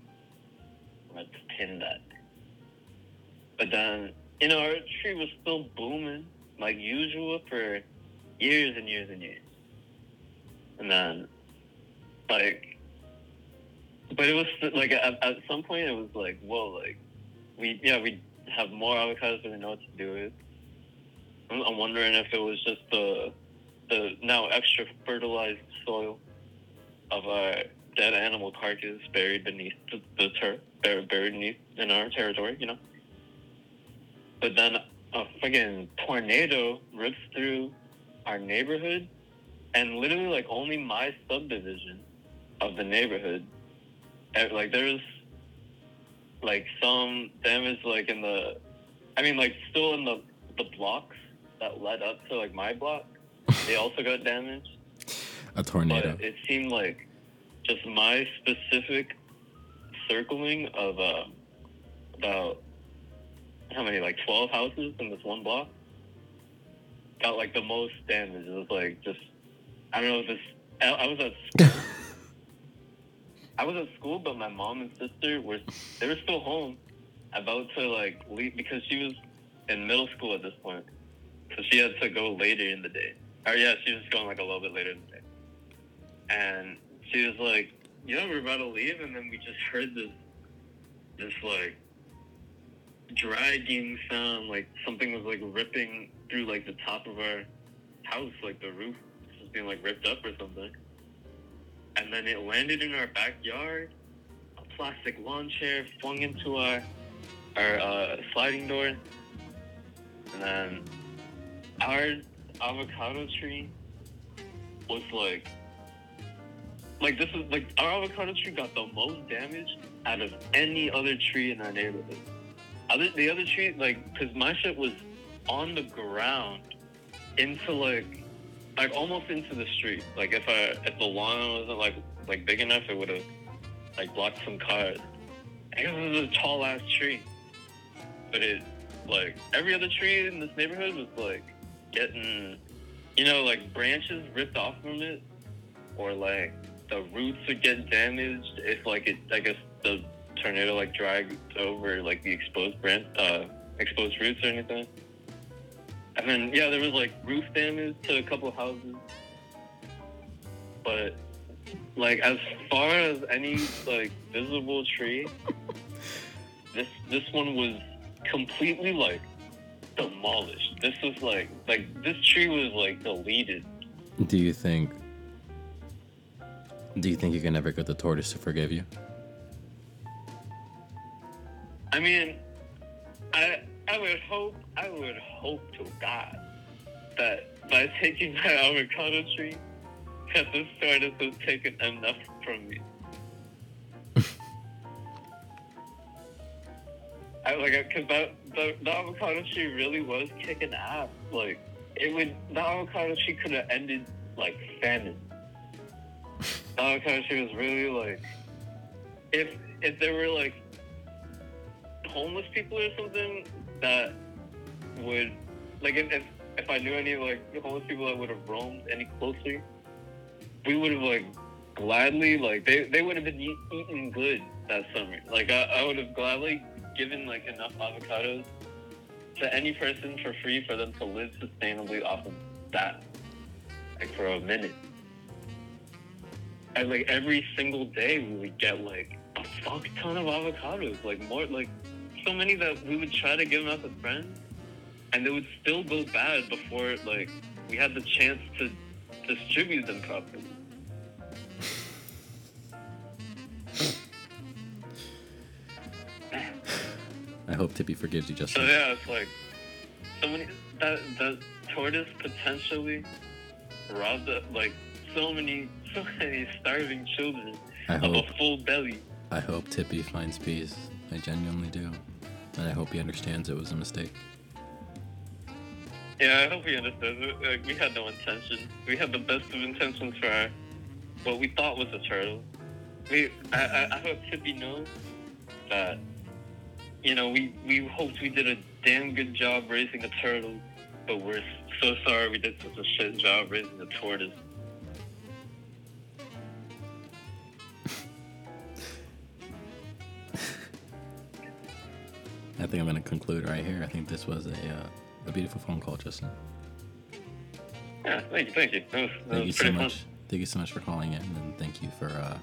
let's pin that. But then you know our tree was still booming like usual for years and years and years. And then like but it was like at, at some point it was like whoa like we yeah we have more avocados than we know what to do with I'm, I'm wondering if it was just the the now extra fertilized soil of our dead animal carcass buried beneath the, the turf buried, buried beneath in our territory you know but then a friggin' tornado rips through our neighborhood and literally like only my subdivision of the neighborhood and, like there's like some damage like in the I mean like still in the the blocks that led up to like my block. They also got damaged.
A tornado.
But it seemed like just my specific circling of uh, about how many like twelve houses in this one block got like the most damage. It was like just I don't know if this I, I was at school. I was at school, but my mom and sister were they were still home, about to like leave because she was in middle school at this point, so she had to go later in the day. Or yeah, she was going like a little bit later in the day, and she was like, "Yeah, we're about to leave," and then we just heard this, this like dragging sound, like something was like ripping through like the top of our house, like the roof was being like ripped up or something and then it landed in our backyard. A plastic lawn chair flung into our our uh, sliding door, and then our avocado tree was like like this is like our avocado tree got the most damage out of any other tree in our neighborhood. Other the other tree like because my shit was on the ground into like like almost into the street. Like if I if the lawn wasn't like like big enough, it would have like blocked some cars. And it was a tall ass tree, but it like every other tree in this neighborhood was like getting, you know, like branches ripped off from it, or like the roots would get damaged if like it. I guess the tornado like dragged over like the exposed branch, uh, exposed roots or anything. And then yeah, there was like roof damage to a couple houses. But like as far as any like visible tree, this this one was completely like demolished. This was like like this tree was like deleted.
Do you think? Do you think you can ever get the tortoise to forgive you?
I mean, I I would hope I would hope to God that by taking my avocado tree, that this tortoise has taken enough from me. I like because that the, the avocado tree really was kicking ass. Like it would the avocado tree could have ended like famine. The avocado tree was really like if if there were like homeless people or something that would like if if, if I knew any like homeless people that would have roamed any closer, we would have like gladly like they they would have been eat, eating good that summer. Like I, I would have gladly given like enough avocados to any person for free for them to live sustainably off of that, like for a minute. And like every single day, we would get like a fuck ton of avocados, like more like so many that we would try to give them out to friends, and they would still go bad before like we had the chance to distribute them properly.
I hope Tippy forgives you,
just.
So
yeah, it's like so many that the tortoise potentially robbed like so many so many starving children
I
of
hope
a full belly.
I hope Tippy finds peace. I genuinely do. And I hope he understands it was a mistake.
Yeah, I hope he understands. it. Like, we had no intention. We had the best of intentions for our, what we thought was a turtle. We, I, I, I hope Tippy knows that, you know, we, we hoped we did a damn good job raising a turtle, but we're so sorry we did such a shit job raising a tortoise.
I think I'm going to conclude right here. I think this was a, uh, a beautiful phone call, Justin.
Yeah, thank you, thank you. That was, that
Thank you so
pretty
much. Thank you so much for calling in, and thank you for uh,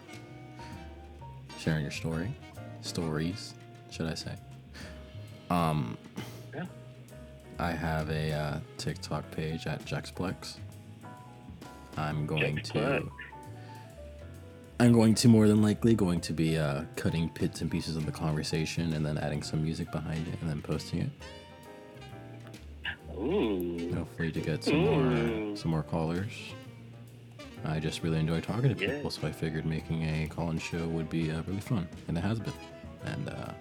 sharing your story, stories, should I say? Um,
Yeah.
I have a uh, TikTok page at Jexplex. I'm going to. I'm going to more than likely going to be uh, cutting bits and pieces of the conversation and then adding some music behind it and then posting it.
Ooh.
Hopefully to get some more some more callers. I just really enjoy talking to
Yeah.
people, so I figured making a call-in show would be uh, really fun, and it has been. And uh,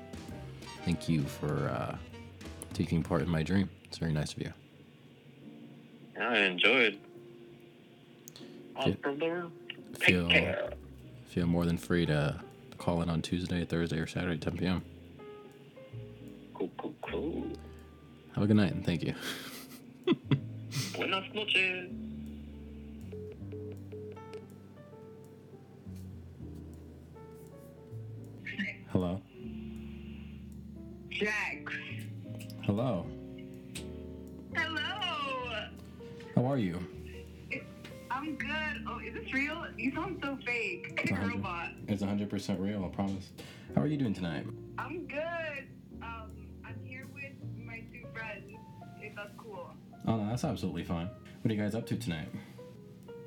thank you for uh, taking part in my dream. It's very nice of you.
I enjoyed. Off from the.
Feel. Feel more than free to call in on Tuesday, Thursday, or Saturday, 10 p.m.
Cool, cool, cool.
Have a good night, and thank you.
Buenas noches.
Hello.
Jax.
Hello.
Hello.
How are you?
I'm good. Oh, is this real? You sound so fake. Like a robot.
It's 100% real, I promise. How are you doing tonight?
I'm good. Um, I'm here with my two friends. If that's cool.
Oh no, that's absolutely fine. What are you guys up to tonight?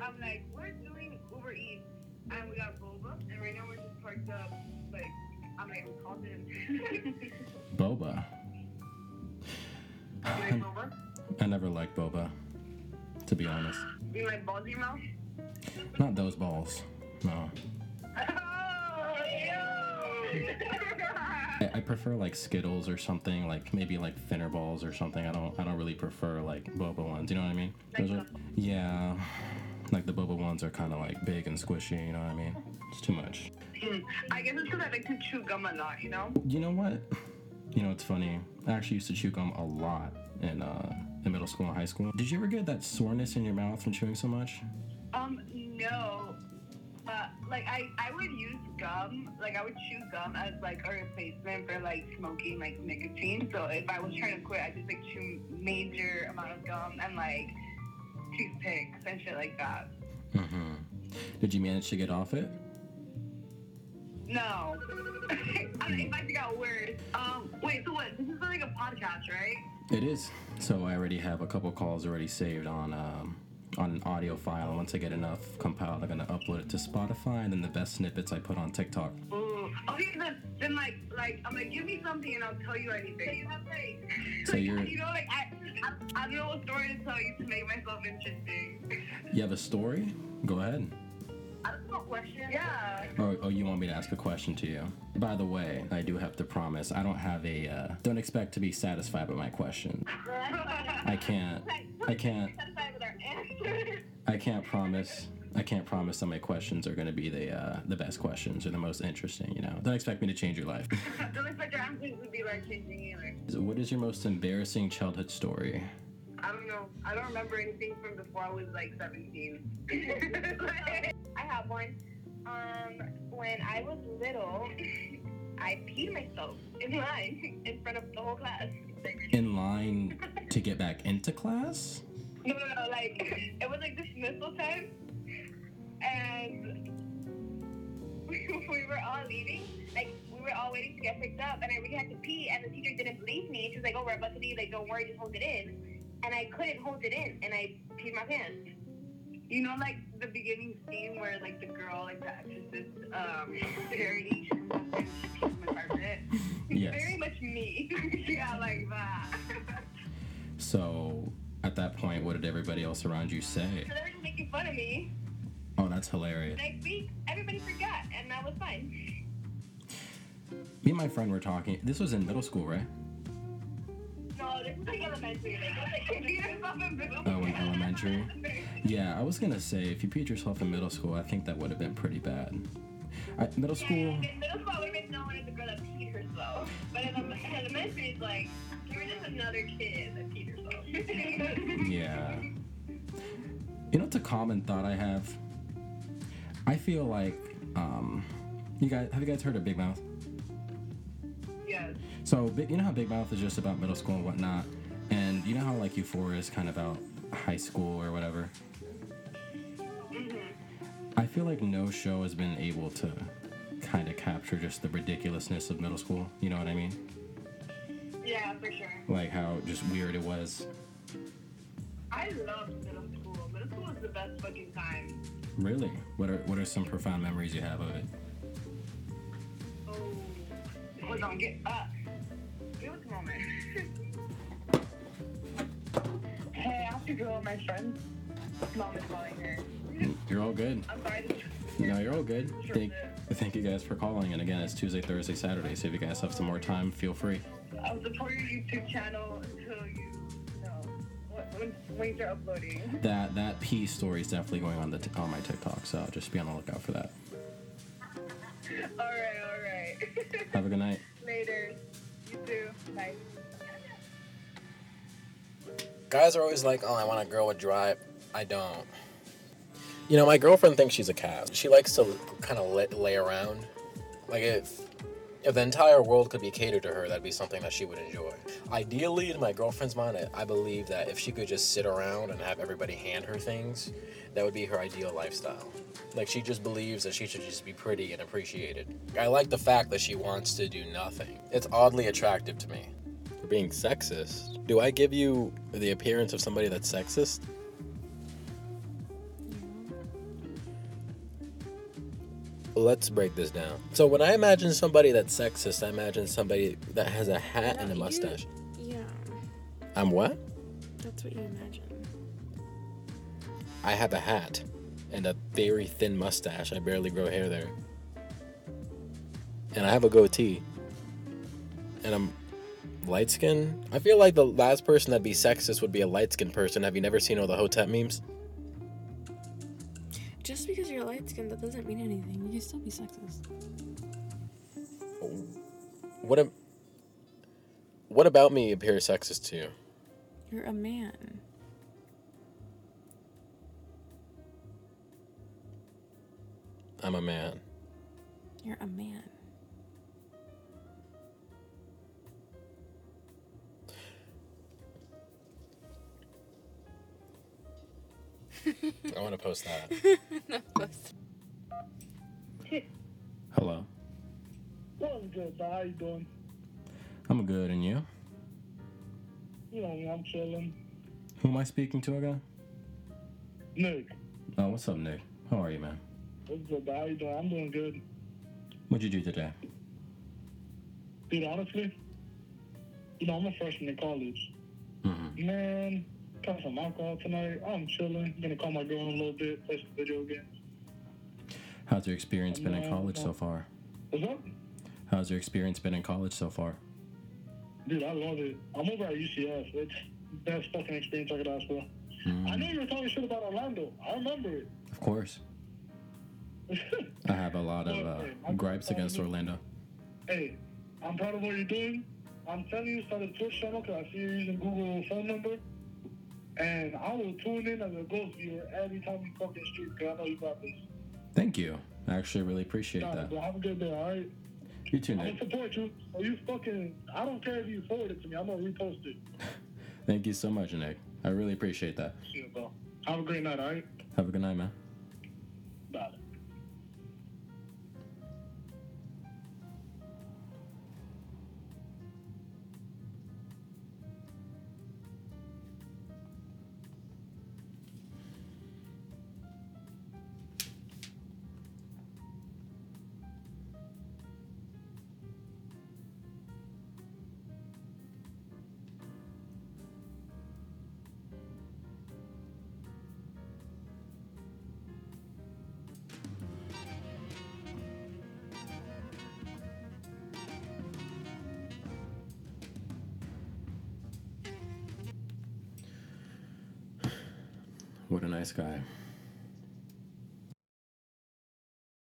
I'm like, we're doing Uber Eats, and we got boba, and right now we're just parked up. Like, I'm like, we called in.
Boba.
you like boba?
I never liked boba, to be honest.
You like balls in your mouth?
Not those balls. No.
Oh!
I, I prefer like Skittles or something, like maybe like thinner balls or something. I don't I don't really prefer like boba ones. You know what I mean? Those are, yeah. Like the boba ones are kind of like big and squishy. You know what I mean? It's too much.
Mm, I guess it's because I like to chew gum a lot, you know?
You know what? You know it's funny. I actually used to chew gum a lot in uh in middle school and high school. Did you ever get that soreness in your mouth from chewing so much?
Um, no. But like I, I would use gum, like I would chew gum as like a replacement for like smoking like nicotine. So if I was trying to quit, I just like chew major amount of gum and like toothpicks and shit like that.
Mm-hmm. Did you manage to get off it?
No. I mean, it might got worse. Um, wait, so what? This is like a podcast, right?
It is. So I already have a couple calls already saved on um, on an audio file. And Once I get enough compiled, I'm gonna upload it to Spotify, and then the best snippets I put on TikTok.
Ooh. Okay, then, then like, like I'm like, give me something and I'll tell you anything. You like,
So you're-
you know, like I, I, I don't know what story to tell you to make myself interesting.
You have a story? Go ahead.
Yeah.
Or, or you want me to ask a question to you? By the way, I do have to promise I don't have a. Uh, don't expect to be satisfied with my question. I can't. I can't.
Satisfied with our answer.
I can't promise. I can't promise that my questions are going to be the uh, the best questions or the most interesting. You know, don't expect me to change your life.
don't expect your answers to be like changing either.
So what is your most embarrassing childhood story?
I don't know. I don't remember anything from before I was like 17.
I have one. Um, when I was little,
I peed myself in line in front of the whole class.
In line to get back into class?
No, no, no, like it was like dismissal time, and we were all leaving. Like we were all waiting to get picked up, and I really had to pee, and the teacher didn't believe me. She was like, "Oh, we're about to leave. Like, don't worry, just hold it in." And I couldn't hold it in, and I peed my pants. You know, like the beginning scene where like the girl, like the exorcist, um, parody, she comes up and she pees my carpet.
Yes.
Very much me. yeah, like that.
So at that point, what did everybody else around you say?
so they were just making fun of me.
Oh, that's hilarious.
Like we, everybody forgot, and that was fine.
Me and my friend were talking. This was in middle school, right?
No, this is like elementary. Like, you yourself in middle.
Oh, in elementary? Yeah, I was gonna say if you peed yourself in middle school, I think that would have been pretty bad. I, middle
Yeah,
school,
in middle school, I would have been known as the girl that peed herself. But in ele- elementary, it's like you're just another kid that peed herself.
yeah. You know, it's a common thought I have. I feel like, um, you guys have you guys heard of Big Mouth?
yes.
So you know how Big Mouth is just about middle school and whatnot, and you know how like Euphoria is kind of about high school or whatever. Mm-hmm. I feel like no show has been able to kind of capture just the ridiculousness of middle school. You know what I mean?
Yeah, for sure.
Like how just weird it was.
I loved middle school. Middle school was the best fucking time.
Really? What are what are some profound memories you have of it?
Oh, on, get up. Give us moment. hey, I have to go with my friend's Mom is calling her.
You're all good.
I'm sorry.
No, you're all good. Thank, thank you guys for calling. And again, it's Tuesday, Thursday, Saturday. So if you guys have some more time, feel free.
I'll support your YouTube channel until you, know, when, when you're uploading.
That that P story is definitely going on the t- on my TikTok. So just be on the lookout for that.
All right, all right.
Have a good night.
Later.
Guys are always like, oh, I want a girl with drive. I don't. You know, my girlfriend thinks she's a cat. She likes to kind of lay around. Like, if, if the entire world could be catered to her, that'd be something that she would enjoy. Ideally, in my girlfriend's mind, I, believe that if she could just sit around and have everybody hand her things, that would be her ideal lifestyle. Like, she just believes that she should just be pretty and appreciated. I like the fact that she wants to do nothing. It's oddly attractive to me. For being sexist, do I give you the appearance of somebody that's sexist? Let's break this down. So when I imagine somebody that's sexist, I imagine somebody that has a hat and a
No, you-
mustache.
Yeah,
I'm what?
that's what you imagine.
I have a hat and a very thin mustache. I barely grow hair there. And I have a goatee. And I'm light skinned. I feel like the last person that'd be sexist would be a light skinned person. Have you never seen all the Hotep memes?
Just because you're light skinned, that doesn't mean anything. You can still be sexist.
What What about me appears sexist to you?
You're a man.
I'm a man.
You're a man.
I want to post that.
Hello.
What's good, dog? How you doing?
I'm good, and you?
You know, I'm chilling.
Who am I speaking to again?
Nick,
Oh, what's up, Nick? How are you, man?
what's good, dog? How you doing? I'm doing good.
What'd you do today?
Dude, honestly, you know, I'm a freshman in college.
hmm
Man, got some alcohol tonight. I'm chilling. Gonna call my girl in a little bit, play some video games.
How's your experience been in college so far?
What's up?
How's your experience been in college so far?
Dude, I love it. I'm over at UCF. It's the best fucking experience I could ask for. I know you were talking shit about Orlando. I remember it.
Of course. I have a lot of uh, gripes against Orlando.
Hey, I'm proud of what you're doing. I'm telling you, start a Twitch channel because I see you're using Google phone number. And I will tune in as a ghost viewer every time you fucking stream because I know you got this.
Thank you. I actually really appreciate that.
bro. Have a good day, alright?
You too, Nick.
I'm gonna support you. So you fucking. I don't care if you forward it to me. I'm gonna repost it.
Thank you so much, Nick. I really appreciate that.
Bro. Have a great night, alright?
Have a good night, man.
Bye.